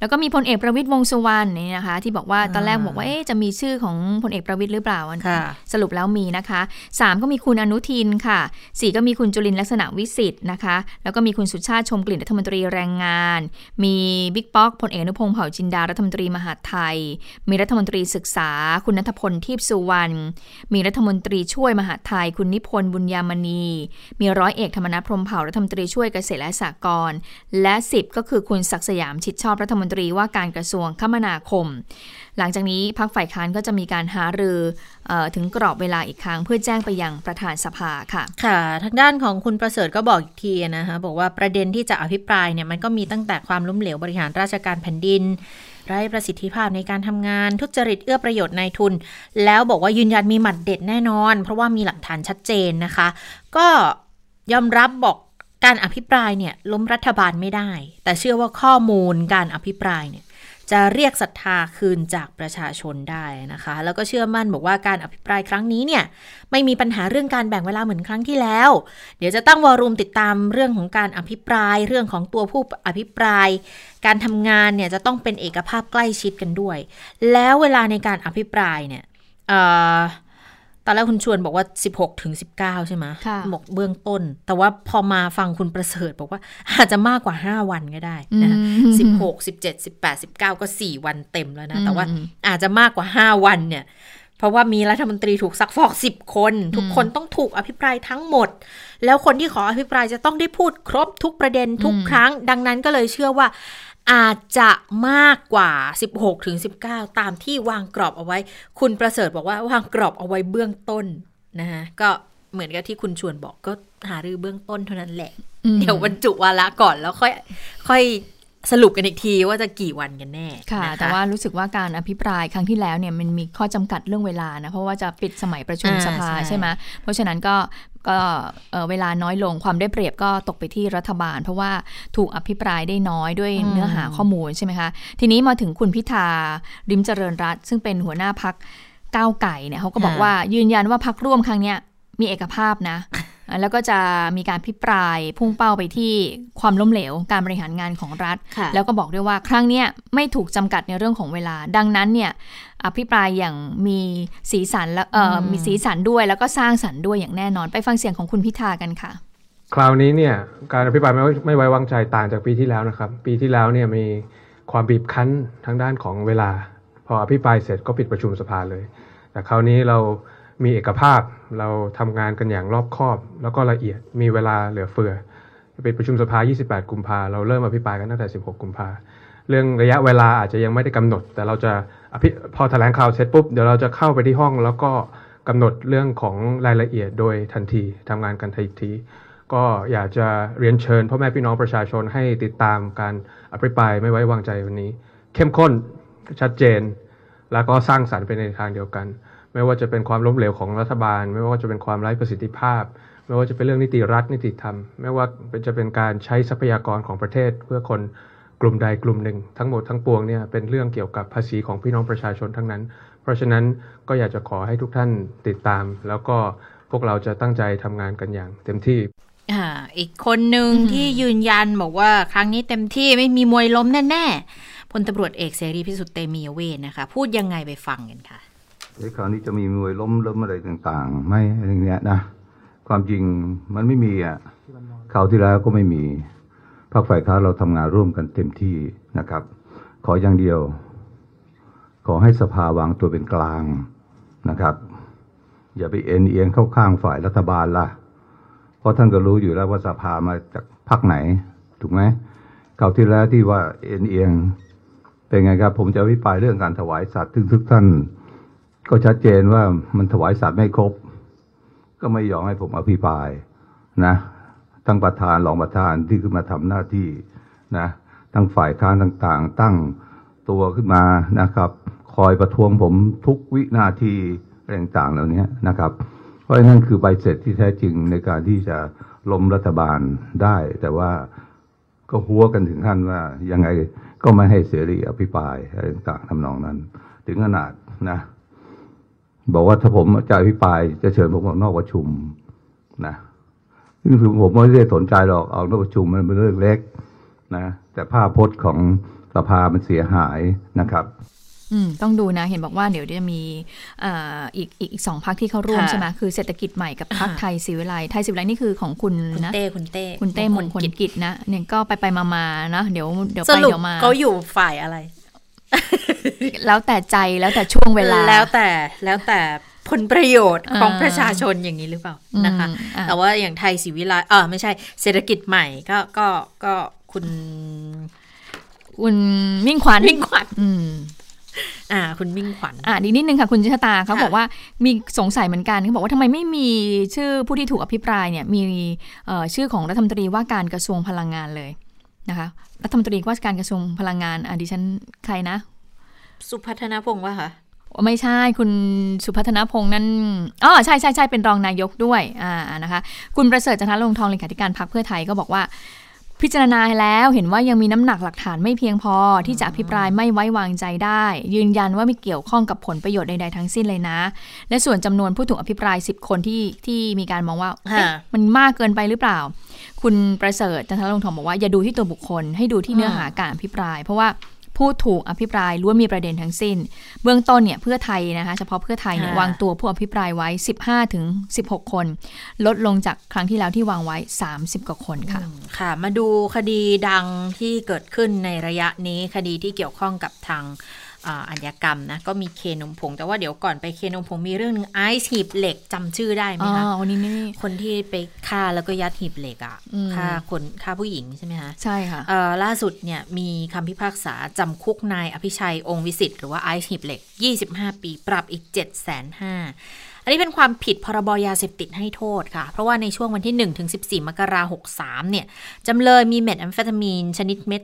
แล้วก็มีพลเอกประวิตยวงษ์สุวรรณนี่นะคะ ที่บอกว่าตอนแรกบอกว่าเอ๊ะจะมีชื่อของพลเอกประวิตยหรือเปล่าค่ะสรุปแล้วมีนะคะ 3 ก็มีคุณอนุทินค่ะ 4 ก็มีคุณจุลินทร์ลักษณะวิสิทธิ์นะคะ แล้วก็มีคุณสุชาติชมกลิ่นรัฐมนตรีแรงงาน มีบิ๊กป๊อกพลเอกอนุพงษ์เผ่าจินดารัฐมนตรีมหาดไทย มีรัฐมนตรีศึกษา คุณนัทพลทิพย์สุวรรณมีรัฐมนตรีช่วยมหาดไทย คุณนิพนธ์บุญยามณี มีร้อยเอกธรรมนัฐพรหมเผ่ารัฐมนตรีช่วยเกษตรและสหกรณ์และ 10 ก็คือคุณศักดิ์สยามชิดชอบรัฐมนตรีว่าการกระทรวงคมนาคม หลังจากนี้พักฝ่ายค้านก็จะมีการหารือออถึงกรอบเวลาอีกครั้ง เพื่อแจ้งไปยังประธานสภาค่ะ ค่ะทางด้านของคุณประเสริฐก็บอกอีกทีนะคะบอกว่าประเด็นที่จะอภิปรายเนี่ยมันก็มีตั้งแต่ความล้มเหลวบริหารราชการแผ่นดินไร้ประสิทธิภาพในการทำงานทุจริตเอื้อประโยชน์นายทุน แล้วบอกว่ายืนยันมีหมัดเด็ดแน่นอน เพราะว่ามีหลักฐานชัดเจนนะคะ ก็ยอมรับบอก การอภิปรายเนี่ยล้มรัฐบาลไม่ได้ แต่เชื่อว่าข้อมูลการอภิปรายเนี่ยจะเรียกศรัทธาคืนจากประชาชนได้นะคะ แล้วก็เชื่อมั่นบอกว่าการอภิปรายครั้งนี้เนี่ยไม่มีปัญหาเรื่องการแบ่งเวลาเหมือนครั้งที่แล้ว เดี๋ยวจะตั้งวอรูมติดตามเรื่องของการอภิปราย เรื่องของตัวผู้อภิปราย การทำงานเนี่ยจะต้องเป็นเอกภาพใกล้ชิดกันด้วย แล้วเวลาในการอภิปรายเนี่ยเอ่อ ตอนแรกคุณชวนบอกว่า 16 ถึง 19 ใช่ไหมค่ะบอกเบื้องต้น แต่ว่าพอมาฟังคุณประเสริฐบอกว่าอาจจะมากกว่า 5 วันก็ได้นะคะอืมสิบหกสิบเจ็ดสิบแปดสิบเก้าก็สี่วันเต็มแล้วนะ แต่ว่าอืมอาจจะมากกว่าห้าวันเนี่ย เพราะว่ามีรัฐมนตรีถูกซักฟอกสิบคน ทุกคนต้องถูกอภิปรายทั้งหมด แล้วคนที่ขออภิปรายจะต้องได้พูดครบทุกประเด็นทุกครั้ง ดังนั้นก็เลยเชื่อว่า อาจจะมากกว่า 16ถึง19 ตามที่วางกรอบเอาไว้ คุณประเสริฐบอกว่าวางกรอบเอาไว้เบื้องต้นนะคะก็เหมือนกับที่คุณชวนบอกก็หารือเบื้องต้นเท่านั้นแหละอืมเดี๋ยวบรรจุวาระก่อนแล้วค่อย ค่อย สรุปกันอีกทีว่าจะกี่วันกันแน่ค่ะนแต่ว่ารู้สึกว่าการอภิปรายครั้งที่แล้วเนี่ยมันมีข้อจำกัดเรื่องเวลานะ เพราะว่าจะปิดสมัยประชุมอ่าสภาใช่ใช่ไหมเพราะฉะนั้นก็ก็เอ่อเวลาน้อยลงความได้เปรียบก็ตกไปที่รัฐบาล เพราะว่าถูกอภิปรายได้น้อยด้วยอืมเนื้อหาข้อมูลใช่ไหมคะทีนี้มาถึงคุณพิธาริมเจริญรัตน์ซึ่งเป็นหัวหน้าพักก้าวไก่เนี่ยเขาก็บอกว่ายืนยันว่าพักร่วมครั้งเนี้ยมีเอกภาพนะ แล้วก็จะมีการพิปรายพุ่งเป้าไปที่ความล้มเหลว การบริหารงานของรัฐค่ะแล้วก็บอกด้วยว่าครั้งเนี้ยไม่ถูกจำกัดในเรื่องของเวลา ดังนั้นเนี่ยอภิปรายอย่างมีสีสันและเอ่ออมมีสีสันด้วยแล้วก็สร้างสรรค์ด้วยอย่างแน่นอน ไปฟังเสียงของคุณพิธากันค่ะ คราวนี้เนี่ยการอภิปรายไม่ไว้ไม่ไว้วางใจต่างจากปีที่แล้วนะครับ ปีที่แล้วเนี่ยมีความบีบคั้นทางด้านของเวลา พออภิปรายเสร็จก็ปิดประชุมสภาเลย แต่คราวนี้เรา มีเอกภาพ เราทำงานกันอย่างรอบคอบ แล้วก็ละเอียดมีเวลาเหลือเฟือเปิดประชุมสภา 28 กุมภาเราเริ่มอภิปรายกันตั้งแต่ 16 กุมภาเรื่องระยะเวลาอาจจะยังไม่ได้กำหนด แต่เราจะอภิพอแถลงข่าวเสร็จปุ๊บเดี๋ยวเราจะเข้าไปที่ห้อง แล้วก็กำหนดเรื่องของรายละเอียดโดยทันทีทำงานกันทันที ก็อยากจะเรียนเชิญพ่อแม่พี่น้องประชาชนให้ติดตามการอภิปรายไม่ไว้วางใจวันนี้ เข้มข้นชัดเจน แล้วก็สร้างสรรค์ไปในทางเดียวกัน ไม่ว่าจะเป็นความล้มเหลวของรัฐบาล ไม่ว่าจะเป็นความไร้ประสิทธิภาพ ไม่ว่าจะเป็นเรื่องนิติรัฐนิติธรรม ไม่ว่าจะเป็นการใช้ทรัพยากรของประเทศ เพื่อคนกลุ่มใดกลุ่มหนึ่ง ทั้งหมดทั้งปวงเนี่ยเป็นเรื่องเกี่ยวกับภาษีของพี่น้องประชาชนทั้งนั้น เพราะฉะนั้นก็อยากจะขอให้ทุกท่านติดตาม แล้วก็พวกเราจะตั้งใจทำงานกันอย่างเต็มที่อ่าอีกคนหนึ่งที่ยืนยันบอกว่าครั้งนี้เต็มที่ไม่มีมวยล้มแน่ ๆพลตำรวจเอกเสรีพิสุทธิ์เตมียเวทนะคะ พูดยังไงไปฟังกันค่ะ ไอ้คราวนี้จะมีมวยล้มล้มอะไรต่าง ๆ ไม่อะไรเงี้ยนะความจริงมันไม่มีอะคราวที่แล้วก็ไม่มีพรรคฝ่ายค้านเราทำงานร่วมกันเต็มที่นะครับ ขออย่างเดียว ขอให้สภาวางตัวเป็นกลางนะครับ อย่าไปเอ็นเอียงเข้าข้างฝ่ายรัฐบาลล่ะ เพราะท่านก็รู้อยู่แล้วว่าสภามาจากพรรคไหน ถูกไหมคราวที่แล้วที่ว่าเอ็นเอียงเป็นไงครับ ผมจะอภิปายเรื่องการถวายสัตว์ซึ่งทุกท่าน ก็ชัดเจนว่ามันถวายสัตว์ไม่ครบ ก็ไม่ยอมให้ผมอภิปรายนะ ทั้งประธานรองประธานที่ขึ้นมาทำหน้าที่นะทั้งฝ่ายค้านต่างๆ ตั้งตัวขึ้นมานะครับ คอยประท้วงผมทุกวินาทีอะไรต่างๆเหล่านี้นะครับ เพราะนั่นคือใบเสร็จที่แท้จริงในการที่จะล้มรัฐบาลได้ แต่ว่าก็หัวกันถึงขั้นว่ายังไงก็ไม่ให้เสรีอภิปรายอะไรต่างๆทำนองนั้น ถึงขนาดนะ บอกว่าถ้าผมจะอภิปรายจะเชิญผมออกนอกประชุมนะซึ่งคือผมไม่ได้สนใจหรอกออกนอกประชุมมันเป็นเรื่องเล็กนะแต่ภาพพจน์ของสภามันเสียหายนะครับอืมต้องดูนะเห็นบอกว่าเดี๋ยวจะมีอ่าอีกอีกอีกสองพักที่เข้าร่วมค่ะใช่ไหมคือเศรษฐกิจใหม่กับพักอ่าไทยศิวิไลไทยศิวิไลนี่คือของคุณคุณนะเต้คุณเต้คุณเต้มงคลกิจนะเนี่ยก็ไปไปมามาๆนะเดี๋ยวเดี๋ยวสไปรุปเดี๋ยวมาเขาอยู่ฝ่ายอะไร แล้วแต่ใจแล้วแต่ช่วงเวลา แล้วแต่แล้วแต่ผลประโยชน์ของอ่าประชาชนอย่างนี้หรือเปล่านะคะอืมอะแต่ว่าอย่างไทยศรีวิไลเออไม่ใช่เศรษฐกิจใหม่ก็ก็ก็คุณ คุณมิ่งขวัญมิ่งขวัญอืมอ่า คุณมิ่งขวัญอะดีนิดนึงค่ะ คุณชะตาเขาค่ะบอกว่ามีสงสัยเหมือนกันเขาบอกว่าทำไมไม่มีชื่อผู้ที่ถูกอภิปรายเนี่ย มีเอ่อชื่อของรัฐมนตรีว่าการกระทรวงพลังงานเลย นะคะรัฐมนตรีว่าการกระทรวงพลังงานอะดิฉันใครนะ สุพัฒนพงศ์ว่าคะไม่ใช่คุณสุพัฒนพงษ์นั่นอ๋อใช่ใช่ใช่เป็นรองนายกด้วยอ่านะคะคุณประเสริฐจันทร์ลงทองเลขาธิการพรรคเพื่อไทยก็บอกว่า พิจารณาแล้วเห็นว่ายังมีน้ำหนักหลักฐานไม่เพียงพอ ที่จะอภิปรายไม่ไว้วางใจได้ ยืนยันว่าไม่เกี่ยวข้องกับผลประโยชน์ใดๆทั้งสิ้นเลยนะ และส่วนจำนวนผู้ถูกอภิปราย 10 คนที่ที่มีการมองว่าเอ๊ะค่ะมันมากเกินไปหรือเปล่า คุณประเสริฐจันทร์ลงทองบอกว่าอย่าดูที่ตัวบุคคล ให้ดูที่เนื้อหาการอภิปราย เพราะว่าผู้ถูกอภิปรายล้วนมีประเด็นทั้งสิ้น เบื้องต้นเนี่ยเพื่อไทยนะคะเฉพาะเพื่อไทยเนี่ยค่ะวางตัวผู้อภิปรายไว้ 15ถึง16 คน ลดลงจากครั้งที่แล้วที่วางไว้ 30 กว่าคนค่ะ ค่ะ มาดูคดีดังที่เกิดขึ้นในระยะนี้คดีที่เกี่ยวข้องกับทาง อ่าอาญากรรมนะก็มีเคนมผง แต่ว่าเดี๋ยวก่อนไปเคนมผงมีเรื่องหนึงไอซ์หีบเหล็กจำชื่อได้ไหมอ๋อคะวันนี้นี่คนที่ไปฆ่าแล้วก็ยัดหีบเหล็กอะอืมฆ่าคนฆ่าผู้หญิงใช่ไหมคะใช่ค่ะเอ่อล่าสุดเนี่ยมีคำพิพากษาจำคุกนายอภิชัยองค์วิสิทธิ์หรือว่าไอซ์หีบเหล็ก 25 ปี ปรับอีก7 5 0 0 0 0 อันนี้เป็นความผิดพรบยาเสพติดให้โทษค่ะ เพราะว่าในช่วงวันที่ 1 ถึง 14 มกราคม 63 เนี่ยจำเลยมีเม็ดแอมเฟตามีน ชนิดเม็ด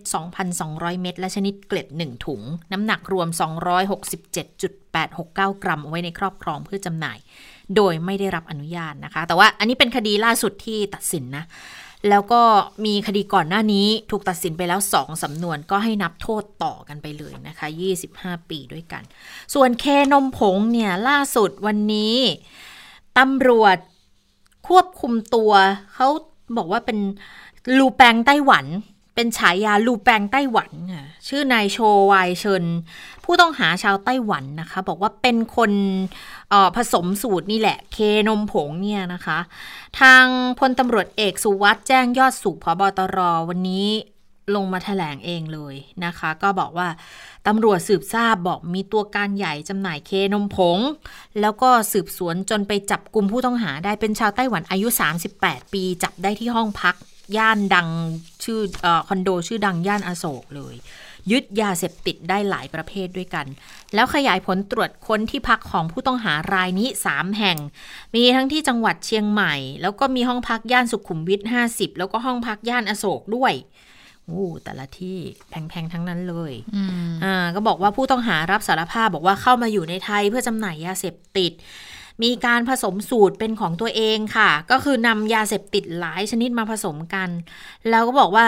2,200 เม็ด และชนิดเกล็ด 1 ถุง น้ำหนักรวม 267.869 กรัมเอาไว้ในครอบครองเพื่อจำหน่าย โดยไม่ได้รับอนุญาตนะคะ แต่ว่าอันนี้เป็นคดีล่าสุดที่ตัดสินนะ แล้วก็มีคดีก่อนหน้านี้ถูกตัดสินไปแล้ว 2สำนวนก็ให้นับโทษต่อกันไปเลยนะคะ 25 ปีด้วยกัน ส่วนเคนมผงเนี่ยล่าสุดวันนี้ตำรวจควบคุมตัว เขาบอกว่าเป็นลูแปงไต้หวัน เป็นฉายาลูแปงไต้หวัน ชื่อนายโชวายเชินผู้ต้องหาชาวไต้หวันนะคะ บอกว่าเป็นคน ผสมสูตรนี่แหละ เคนมผงเนี่ยนะคะ ทางพลตำรวจเอกสุวัสด์แจ้งยอดสุขพบตรวันนี้ลงมาแถลงเองเลยนะคะ ก็บอกว่าตำรวจสืบทราบบอกมีตัวการใหญ่จำหน่ายเคนมผง แล้วก็สืบสวนจนไปจับกลุ่มผู้ต้องหาได้เป็นชาวไต้หวันอายุ 38 ปี จับได้ที่ห้องพัก ย่านดังชื่อออคอนโดชื่อดังย่านอโศกเลย ยึดยาเสพติดได้หลายประเภทด้วยกัน แล้วขยายผลตรวจค้นที่พักของผู้ต้องหารายนี้ 3 แห่ง มีทั้งที่จังหวัดเชียงใหม่ แล้วก็มีห้องพักย่านสุขุมวิท 50 แล้วก็ห้องพักย่านอโศกด้วยโอ้แต่ละที่แพงๆทั้งนั้นเลยอืมอ่าก็บอกว่าผู้ต้องหารับสารภาพบอกว่าเข้ามาอยู่ในไทยเพื่อจำหน่ายยาเสพติด มีการผสมสูตรเป็นของตัวเองค่ะ ก็คือนำยาเสพติดหลายชนิดมาผสมกัน แล้วก็บอกว่า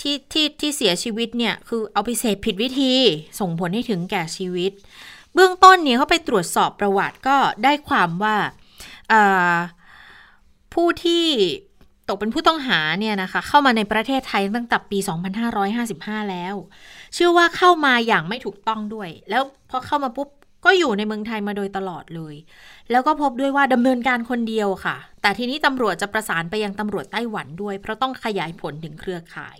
ที่ที่ที่เสียชีวิตเนี่ยคือเอาไปเสพผิดวิธีส่งผลให้ถึงแก่ชีวิต เบื้องต้นเนี่ยเขาไปตรวจสอบประวัติก็ได้ความว่าผู้ที่ตกเป็นผู้ต้องหาเนี่ยนะคะเข้ามาในประเทศไทยตั้งแต่ปี 2555 แล้วเชื่อว่าเข้ามาอย่างไม่ถูกต้องด้วย แล้วพอเข้ามาปุ๊บ ก็อยู่ในเมืองไทยมาโดยตลอดเลย แล้วก็พบด้วยว่าดำเนินการคนเดียวค่ะ แต่ทีนี้ตำรวจจะประสานไปยังตำรวจไต้หวันด้วย เพราะต้องขยายผลถึงเครือข่าย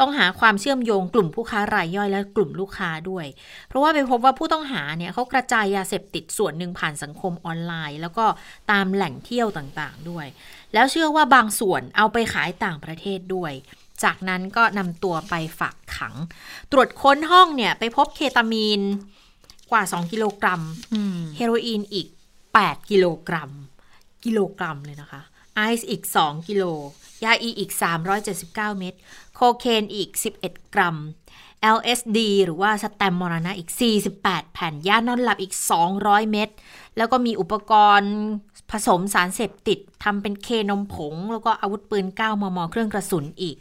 ต้องหาความเชื่อมโยงกลุ่มผู้ค้ารายย่อยและกลุ่มลูกค้าด้วย เพราะว่าไปพบว่าผู้ต้องหาเนี่ยเขากระจายยาเสพติดส่วนหนึ่งผ่านสังคมออนไลน์ แล้วก็ตามแหล่งเที่ยวต่างๆด้วย แล้วเชื่อว่าบางส่วนเอาไปขายต่างประเทศด้วยจากนั้นก็นำตัวไปฝากขัง ตรวจค้นห้องเนี่ย ไปพบเคตามีน กว่า 2 กิโลกรัมอืมเฮโรอีนอีก 8 กิโลกรัม กิโลกรัมเลยนะคะ ไอซ์อีก 2 กิโล ยาอีอีก 379 เม็ด โคเคนอีก 11 กรัม LSD หรือว่าสแตมมรณะอีก 48 แผ่น ยานอนหลับอีก 200 เม็ด แล้วก็มีอุปกรณ์ผสมสารเสพติดทำเป็นเคนมผง แล้วก็อาวุธปืน 9 มม เครื่องกระสุนอีก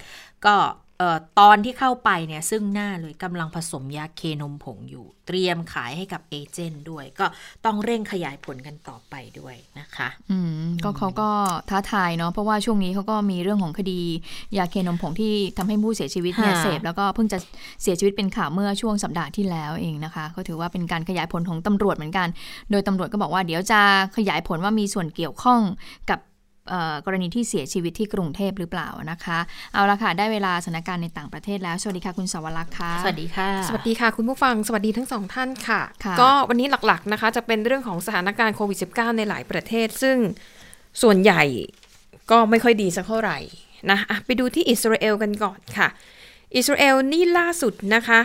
ก็เอ่อ ตอนที่เข้าไปเนี่ยซึ่งหน้าเลยกำลังผสมยาเคนมผงอยู่ เตรียมขายให้กับเอเจนต์ด้วย ก็ต้องเร่งขยายผลกันต่อไปด้วยนะคะ อืมก็เขาก็ท้าทายเนาะเพราะว่าช่วงนี้เขาก็มีเรื่องของคดียาเคนมผงที่ทำให้ผู้เสียชีวิตเนี่ยค่ะเสพแล้วก็เพิ่งจะเสียชีวิตเป็นข่าวเมื่อช่วงสัปดาห์ที่แล้วเองนะคะก็ถือว่าเป็นการขยายผลของตำรวจเหมือนกัน โดยตำรวจก็บอกว่าเดี๋ยวจะขยายผลว่ามีส่วนเกี่ยวข้องกับเอ่อ กรณีที่เสียชีวิตที่กรุงเทพหรือเปล่านะคะ เอาละค่ะ ได้เวลาสถานการณ์ในต่างประเทศแล้ว สวัสดีค่ะคุณสวรักษ์ค่ะ สวัสดีค่ะ สวัสดีค่ะ คุณผู้ฟัง สวัสดีทั้งสองท่านค่ะค่ะก็วันนี้หลักๆนะคะ จะเป็นเรื่องของสถานการณ์โควิด -19 ในหลายประเทศ ซึ่งส่วนใหญ่ก็ไม่ค่อยดีสักเท่าไหร่นะอะไปดูที่อิสราเอลกันก่อนค่ะ อิสราเอลนี่ล่าสุดนะคะ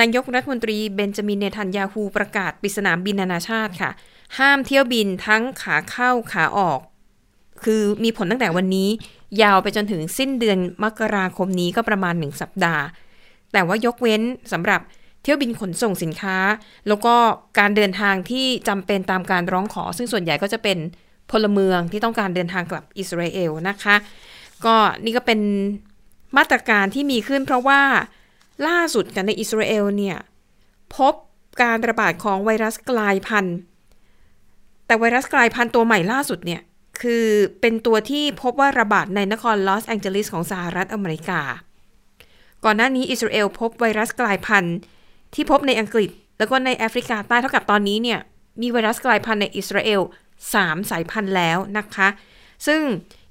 นายกรัฐมนตรีเบนจามินเนทันยาฮูประกาศปิดสนามบินนานาชาติค่ะ ห้ามเที่ยวบินทั้งขาเข้าขาออก คือมีผลตั้งแต่วันนี้ ยาวไปจนถึงสิ้นเดือนมกราคมนี้ก็ประมาณหนึ่งสัปดาห์ แต่ว่ายกเว้นสำหรับเที่ยวบินขนส่งสินค้า แล้วก็การเดินทางที่จำเป็นตามการร้องขอ ซึ่งส่วนใหญ่ก็จะเป็นพลเมืองที่ต้องการเดินทางกลับอิสราเอลนะคะ ก็นี่ก็เป็นมาตรการที่มีขึ้น เพราะว่าล่าสุดกันในอิสราเอลเนี่ยพบการระบาดของไวรัสกลายพันธุ์ แต่ไวรัสกลายพันธุ์ตัวใหม่ล่าสุดเนี่ย คือเป็นตัวที่พบว่าระบาดในนครลอสแองเจลิสของสหรัฐอเมริกา ก่อนหน้านี้อิสราเอลพบไวรัสกลายพันธุ์ที่พบในอังกฤษ แล้วก็ในแอฟริกาใต้เท่ากับตอนนี้เนี่ยมีไวรัสกลายพันธุ์ในอิสราเอล3 สายพันธุ์แล้วนะคะ ซึ่ง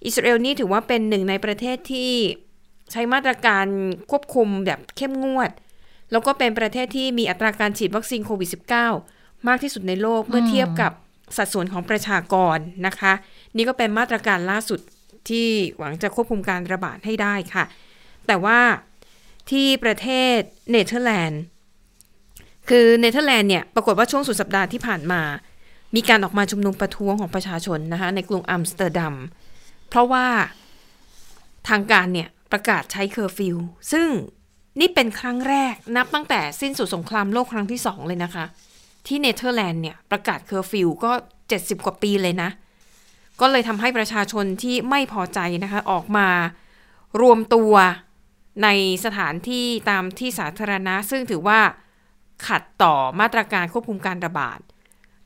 อิสราเอลนี่ถือว่าเป็นหนึ่งในประเทศที่ใช้มาตรการควบคุมแบบเข้มงวด แล้วก็เป็นประเทศที่มีอัตราการฉีดวัคซีนโควิด -19 มากที่สุดในโลกเมื่อเทียบกับสัดส่วนของประชากรนะคะ นี่ก็เป็นมาตรการล่าสุดที่หวังจะควบคุมการระบาดให้ได้ค่ะ แต่ว่าที่ประเทศเนเธอร์แลนด์ คือเนเธอร์แลนด์เนี่ย ปรากฏว่าช่วงสุดสัปดาห์ที่ผ่านมา มีการออกมาชุมนุมประท้วงของประชาชนนะคะในกรุงอัมสเตอร์ดัม เพราะว่าทางการเนี่ย ประกาศใช้เคอร์ฟิว ซึ่งนี่เป็นครั้งแรกนับตั้งแต่สิ้นสุดสงครามโลกครั้งที่สองเลยนะคะ ที่เนเธอร์แลนด์เนี่ย ประกาศเคอร์ฟิวก็ 70 กว่าปีเลยนะ ก็เลยทำให้ประชาชนที่ไม่พอใจนะคะออกมารวมตัวในสถานที่ตามที่สาธารณะ ซึ่งถือว่าขัดต่อมาตรการควบคุมการระบาด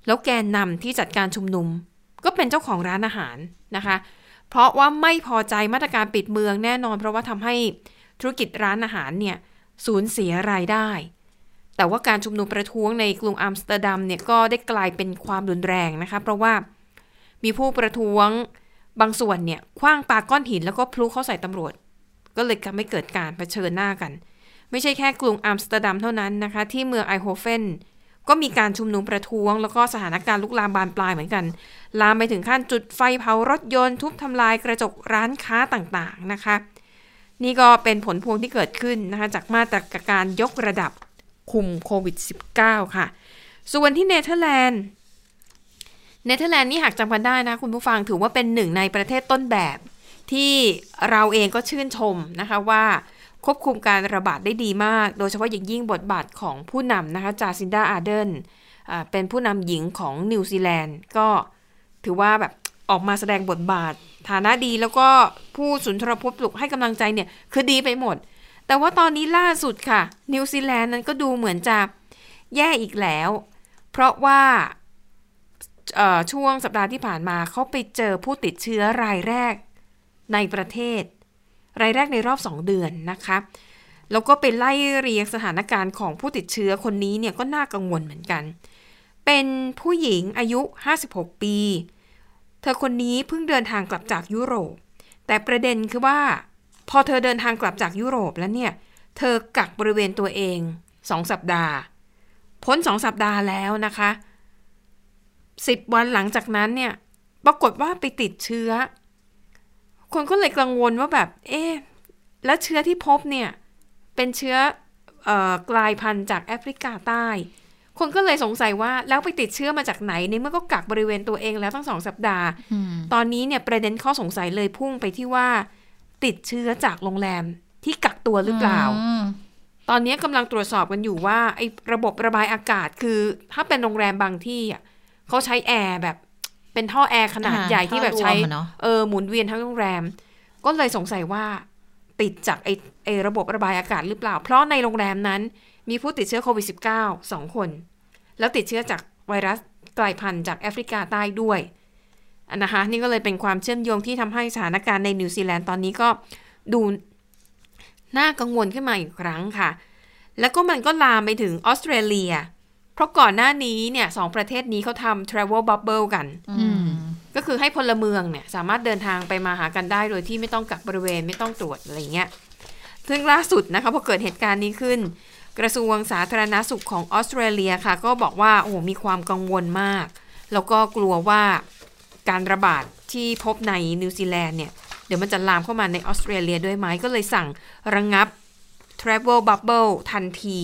แล้วแกนนำที่จัดการชุมนุม ก็เป็นเจ้าของร้านอาหารนะคะ เพราะว่าไม่พอใจมาตรการปิดเมืองแน่นอน เพราะว่าทำให้ธุรกิจร้านอาหารเนี่ยสูญเสียรายได้ แต่ว่าการชุมนุมประท้วงในกรุงอัมสเตอร์ดัมเนี่ยก็ได้กลายเป็นความรุนแรงนะคะ เพราะว่า มีผู้ประท้วงบางส่วนเนี่ยขว้างปาก้อนหินแล้วก็พลุเข้าใส่ตำรวจ ก็เลยทำให้เกิดการเผชิญหน้ากัน ไม่ใช่แค่กรุงอัมสเตอร์ดัมเท่านั้นนะคะ ที่เมืองไอนด์โฮเฟนก็มีการชุมนุมประท้วง แล้วก็สถานการณ์ลุกลามบานปลายเหมือนกัน ลามไปถึงขั้นจุดไฟเผารถยนต์ทุบทำลายกระจกร้านค้าต่างๆนะคะ นี่ก็เป็นผลพวงที่เกิดขึ้นนะคะจากมาตรการยกระดับคุมโควิด -19 ค่ะ ส่วนที่เนเธอร์แลนด์ เนเธอร์แลนด์นี่หากจำกันได้นะคุณผู้ฟังถือว่าเป็นหนึ่งในประเทศต้นแบบ ที่เราเองก็ชื่นชมนะคะว่าควบคุมการระบาดได้ดีมาก โดยเฉพาะอย่างยิ่งบทบาทของผู้นำนะคะจาซินดาอาเดนเป็นผู้นำหญิงของนิวซีแลนด์ก็ถือว่าแบบออกมาแสดงบทบาท ฐานะดีแล้วก็ผู้สุนทรพจน์ปลุกให้กำลังใจเนี่ยคือดีไปหมด แต่ว่าตอนนี้ล่าสุดค่ะ นิวซีแลนด์นั้นก็ดูเหมือนจะแย่อีกแล้ว เพราะว่า ช่วงสัปดาห์ที่ผ่านมาเขาไปเจอผู้ติดเชื้อรายแรกในประเทศ รายแรกในรอบ 2 เดือนนะคะแล้วก็ไปไล่เรียงสถานการณ์ของผู้ติดเชื้อคนนี้เนี่ยก็น่ากังวลเหมือนกัน เป็นผู้หญิงอายุ 56 ปี เธอคนนี้เพิ่งเดินทางกลับจากยุโรป แต่ประเด็นคือว่า พอเธอเดินทางกลับจากยุโรปแล้วเนี่ย เธอกักบริเวณตัวเอง 2 สัปดาห์ พ้น 2 สัปดาห์แล้วนะคะ 10วันหลังจากนั้นเนี่ย ปรากฏว่าไปติดเชื้อ คนก็เลยกังวลว่าแบบ เอ๊ะแล้วเชื้อที่พบเนี่ย เป็นเชื้อเออกลายพันธุ์จากแอฟริกาใต้ คนก็เลยสงสัยว่าแล้วไปติดเชื้อมาจากไหนในเมื่อก็กักบริเวณตัวเองแล้วทั้งสองสัปดาห์อืมตอนนี้เนี่ยประเด็นข้อสงสัยเลยพุ่งไปที่ว่า ติดเชื้อจากโรงแรมที่กักตัวหรือเปล่าอืมตอนนี้กำลังตรวจสอบกันอยู่ว่าไอ้ระบบระบายอากาศคือ ถ้าเป็นโรงแรมบางที่อะ เขาใช้แอร์แบบเป็นท่อแอร์ขนาดอ่าใหญ่ที่แบบใช้ท่อรวมอะเนอะเออหมุนเวียนทั้งโรงแรม ก็เลยสงสัยว่าติดจากไอ้ไอ้ระบบระบายอากาศหรือเปล่า เพราะในโรงแรมนั้น มีผู้ติดเชื้อโควิด -19 สองคน แล้วติดเชื้อจากไวรัสกลายพันธุ์จากแอฟริกาใต้ด้วยอันนะคะนี่ก็เลยเป็นความเชื่อมโยงที่ทำให้สถานการณ์ในนิวซีแลนด์ตอนนี้ก็ดูน่ากังวลขึ้นมาอีกครั้งค่ะ แล้วก็มันก็ลามไปถึงออสเตรเลีย เพราะก่อนหน้านี้เนี่ยสองประเทศนี้เขาทำ travel bubble กันอืมก็คือให้พลเมืองเนี่ยสามารถเดินทางไปมาหากันได้โดยที่ไม่ต้องกักบริเวณไม่ต้องตรวจอะไรเงี้ยซึ่งล่าสุดนะคะพอเกิดเหตุการณ์นี้ขึ้น กระทรวงสาธารณสุขของออสเตรเลียค่ะ ก็บอกว่าโอ้โหมีความกังวลมาก แล้วก็กลัวว่าการระบาดที่พบในนิวซีแลนด์เนี่ย เดี๋ยวมันจะลามเข้ามาในออสเตรเลียด้วยไหมก็เลยสั่งระงับ Travel Bubble ทันที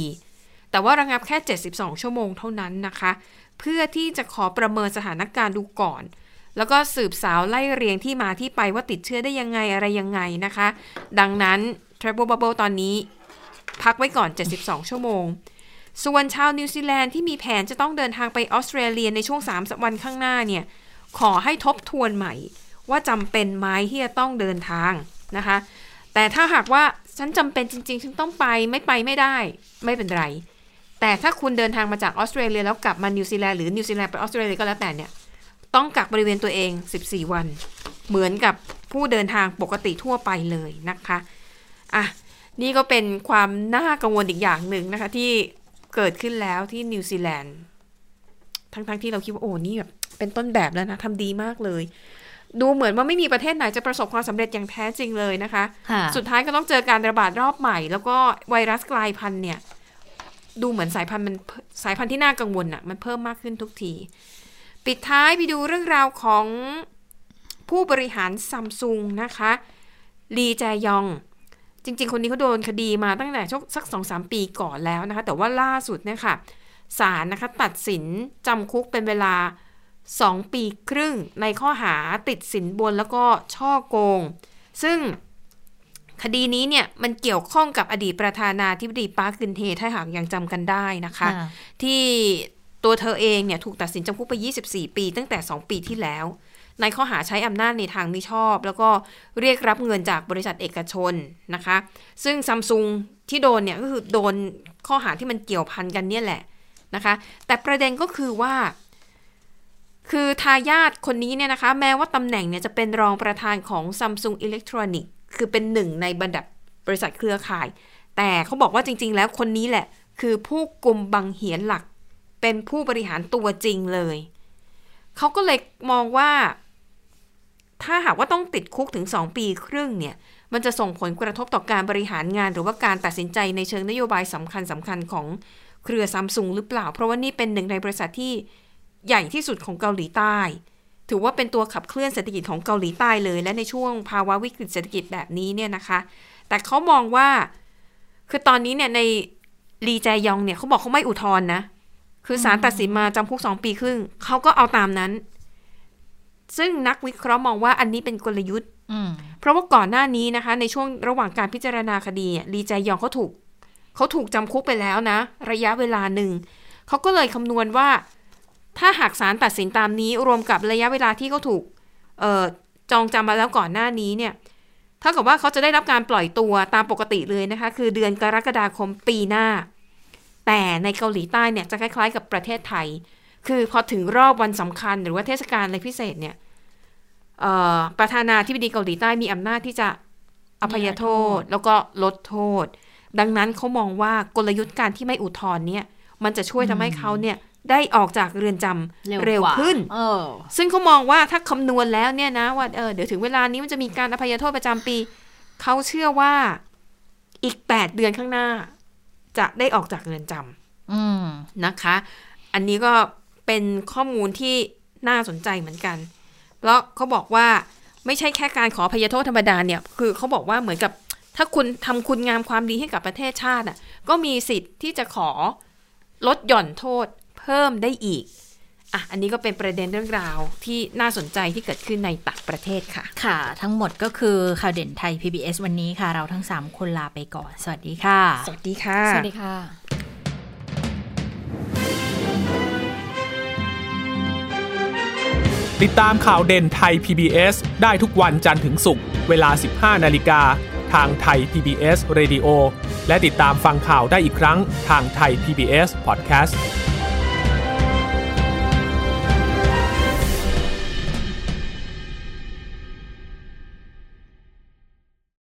แต่ว่าระงับแค่ 72 ชั่วโมงเท่านั้นนะคะ เพื่อที่จะขอประเมินสถานการณ์ดูก่อน แล้วก็สืบสาวไล่เรียงที่มาที่ไปว่าติดเชื้อได้ยังไงอะไรยังไงนะคะ ดังนั้น Travel Bubble ตอนนี้ พักไว้ก่อน 72 ชั่วโมง ส่วนชาวนิวซีแลนด์ที่มีแผนจะต้องเดินทางไปออสเตรเลียในช่วง 3 วันข้างหน้าเนี่ย ขอให้ทบทวนใหม่ ว่าจำเป็นไหมที่จะต้องเดินทางนะคะ แต่ถ้าหากว่าฉันจำเป็นจริงๆฉันต้องไปไม่ไปไม่ได้ ไม่เป็นไร แต่ถ้าคุณเดินทางมาจากออสเตรเลียแล้วกลับมานิวซีแลนด์หรือนิวซีแลนด์ไปออสเตรเลียก็แล้วแต่เนี่ยต้องกักบริเวณตัวเอง 14 วัน เหมือนกับผู้เดินทางปกติทั่วไปเลยนะคะอะนี่ก็เป็นความน่ากังวลอีกอย่างหนึ่งนะคะ ที่เกิดขึ้นแล้วที่นิวซีแลนด์ทั้งๆที่เราคิดว่าโอ้นี่แบบเป็นต้นแบบแล้วนะทำดีมากเลย ดูเหมือนว่าไม่มีประเทศไหนจะประสบความสำเร็จอย่างแท้จริงเลยนะคะค่ะสุดท้ายก็ต้องเจอการระบาดรอบใหม่ แล้วก็ไวรัสกลายพันธุ์เนี่ย ดูเหมือนสายพันธุ์มันสายพันธุ์ที่น่ากังวลอะมันเพิ่มมากขึ้นทุกที ปิดท้ายไปดูเรื่องราวของผู้บริหารซัมซุงนะคะลีแจยอง จริง ๆ คนนี้เขาโดนคดีมาตั้งแต่ช่วงสักสองสามปีก่อนแล้วนะคะ แต่ว่าล่าสุดเนี่ยค่ะศาลนะคะตัดสินจำคุกเป็นเวลา 2 ปีครึ่งในข้อหาติดสินบนแล้วก็ช่อโกง ซึ่ง คดีนี้เนี่ยมันเกี่ยวข้องกับอดีตประธานาธิบดีปาร์คกึนเฮถ้าหากยังจำกันได้นะคะค่ะที่ตัวเธอเองเนี่ยถูกตัดสินจำคุกไป 24 ปี ตั้งแต่ 2 ปีที่แล้ว ในข้อหาใช้อำนาจในทางมิชอบ แล้วก็เรียกรับเงินจากบริษัทเอกชนนะคะ ซึ่งซัมซุงที่โดนเนี่ยก็คือโดนข้อหาที่มันเกี่ยวพันกันเนี่ยแหละนะคะ แต่ประเด็นก็คือว่า คือทายาทคนนี้เนี่ยนะคะ แม้ว่าตำแหน่งเนี่ยจะเป็นรองประธานของ Samsung Electronics คือเป็นหนึ่งในบรรดาบริษัทเครือข่าย แต่เขาบอกว่าจริง ๆ แล้วคนนี้แหละ คือผู้กลุ่มบังเหียนหลัก เป็นผู้บริหารตัวจริงเลย เขาก็เลยมองว่า ถ้าหากว่าต้องติดคุกถึง 2 ปีครึ่งเนี่ย มันจะส่งผลกระทบต่อการบริหารงาน หรือว่าการตัดสินใจในเชิงนโยบายสำคัญสำคัญของเครือซัมซุงหรือเปล่า เพราะว่านี่เป็นหนึ่งในบริษัทที่ใหญ่ที่สุดของเกาหลีใต้ ถือว่าเป็นตัวขับเคลื่อนเศรษฐกิจของเกาหลีใต้เลย และในช่วงภาวะวิกฤตเศรษฐกิจแบบนี้เนี่ยนะคะ แต่เขามองว่า คือตอนนี้เนี่ยในลีแจยองเนี่ยเขาบอกเขาไม่อุทธรณ์นะ คือศาลตัดสินมาจำคุกสองปีครึ่งเขาก็เอาตามนั้น ซึ่งนักวิเคราะห์มองว่าอันนี้เป็นกลยุทธ์อืมเพราะว่าก่อนหน้านี้นะคะ ในช่วงระหว่างการพิจารณาคดีเนี่ยลีแจยองเขาถูกเขาถูกจำคุกไปแล้วนะ ระยะเวลาหนึ่งเขาก็เลยคำนวณว่า ถ้าหากศาลตัดสินตามนี้รวมกับระยะเวลาที่เขาถูกเอ่อจองจำมาแล้วก่อนหน้านี้เนี่ยเท่ากับว่าเขาจะได้รับการปล่อยตัวตามปกติเลยนะคะ คือเดือนกรกฎาคมปีหน้า แต่ในเกาหลีใต้เนี่ยจะคล้ายๆ กับประเทศไทย คือพอถึงรอบวันสำคัญหรือว่าเทศกาลอะไรพิเศษเนี่ยเอ่อประธานาธิบดีเกาหลีใต้มีอำนาจที่จะอภัยโทษแล้วก็ลดโทษ ดังนั้นเขามองว่ากลยุทธ์การที่ไม่อุทธรณ์เนี่ย มันจะช่วยทำให้เขาเนี่ย ได้ออกจากเรือนจำเร็วเร็วกว่าขึ้นเออซึ่งเขามองว่าถ้าคำนวณแล้วเนี่ยนะว่าเออเดี๋ยวถึงเวลานี้มันจะมีการอภัยโทษประจำปี เขาเชื่อว่าอีก 8 เดือนข้างหน้า จะได้ออกจากเรือนจำอืมนะคะ อันนี้ก็เป็นข้อมูลที่น่าสนใจเหมือนกัน เพราะเขาบอกว่าไม่ใช่แค่การขออภัยโทษธรรมดาเนี่ย คือเขาบอกว่าเหมือนกับถ้าคุณทำคุณงามความดีให้กับประเทศชาติอะ ก็มีสิทธิ์ที่จะขอลดหย่อนโทษ เพิ่มได้อีกอะอันนี้ก็เป็นประเด็นเรื่องราวที่น่าสนใจที่เกิดขึ้นในต่างประเทศค่ะ ค่ะ ทั้งหมดก็คือข่าวเด่นไทย PBS วันนี้ค่ะ เราทั้ง 3 คนลาไปก่อน สวัสดีค่ะ สวัสดีค่ะ สวัสดีค่ะ ติดตามข่าวเด่นไทย PBS ได้ทุกวันจันทร์ถึงศุกร์เวลา 15 นาฬิกา ทางไทย PBS Radio และติดตามฟังข่าวได้อีกครั้งทางไทย PBS Podcast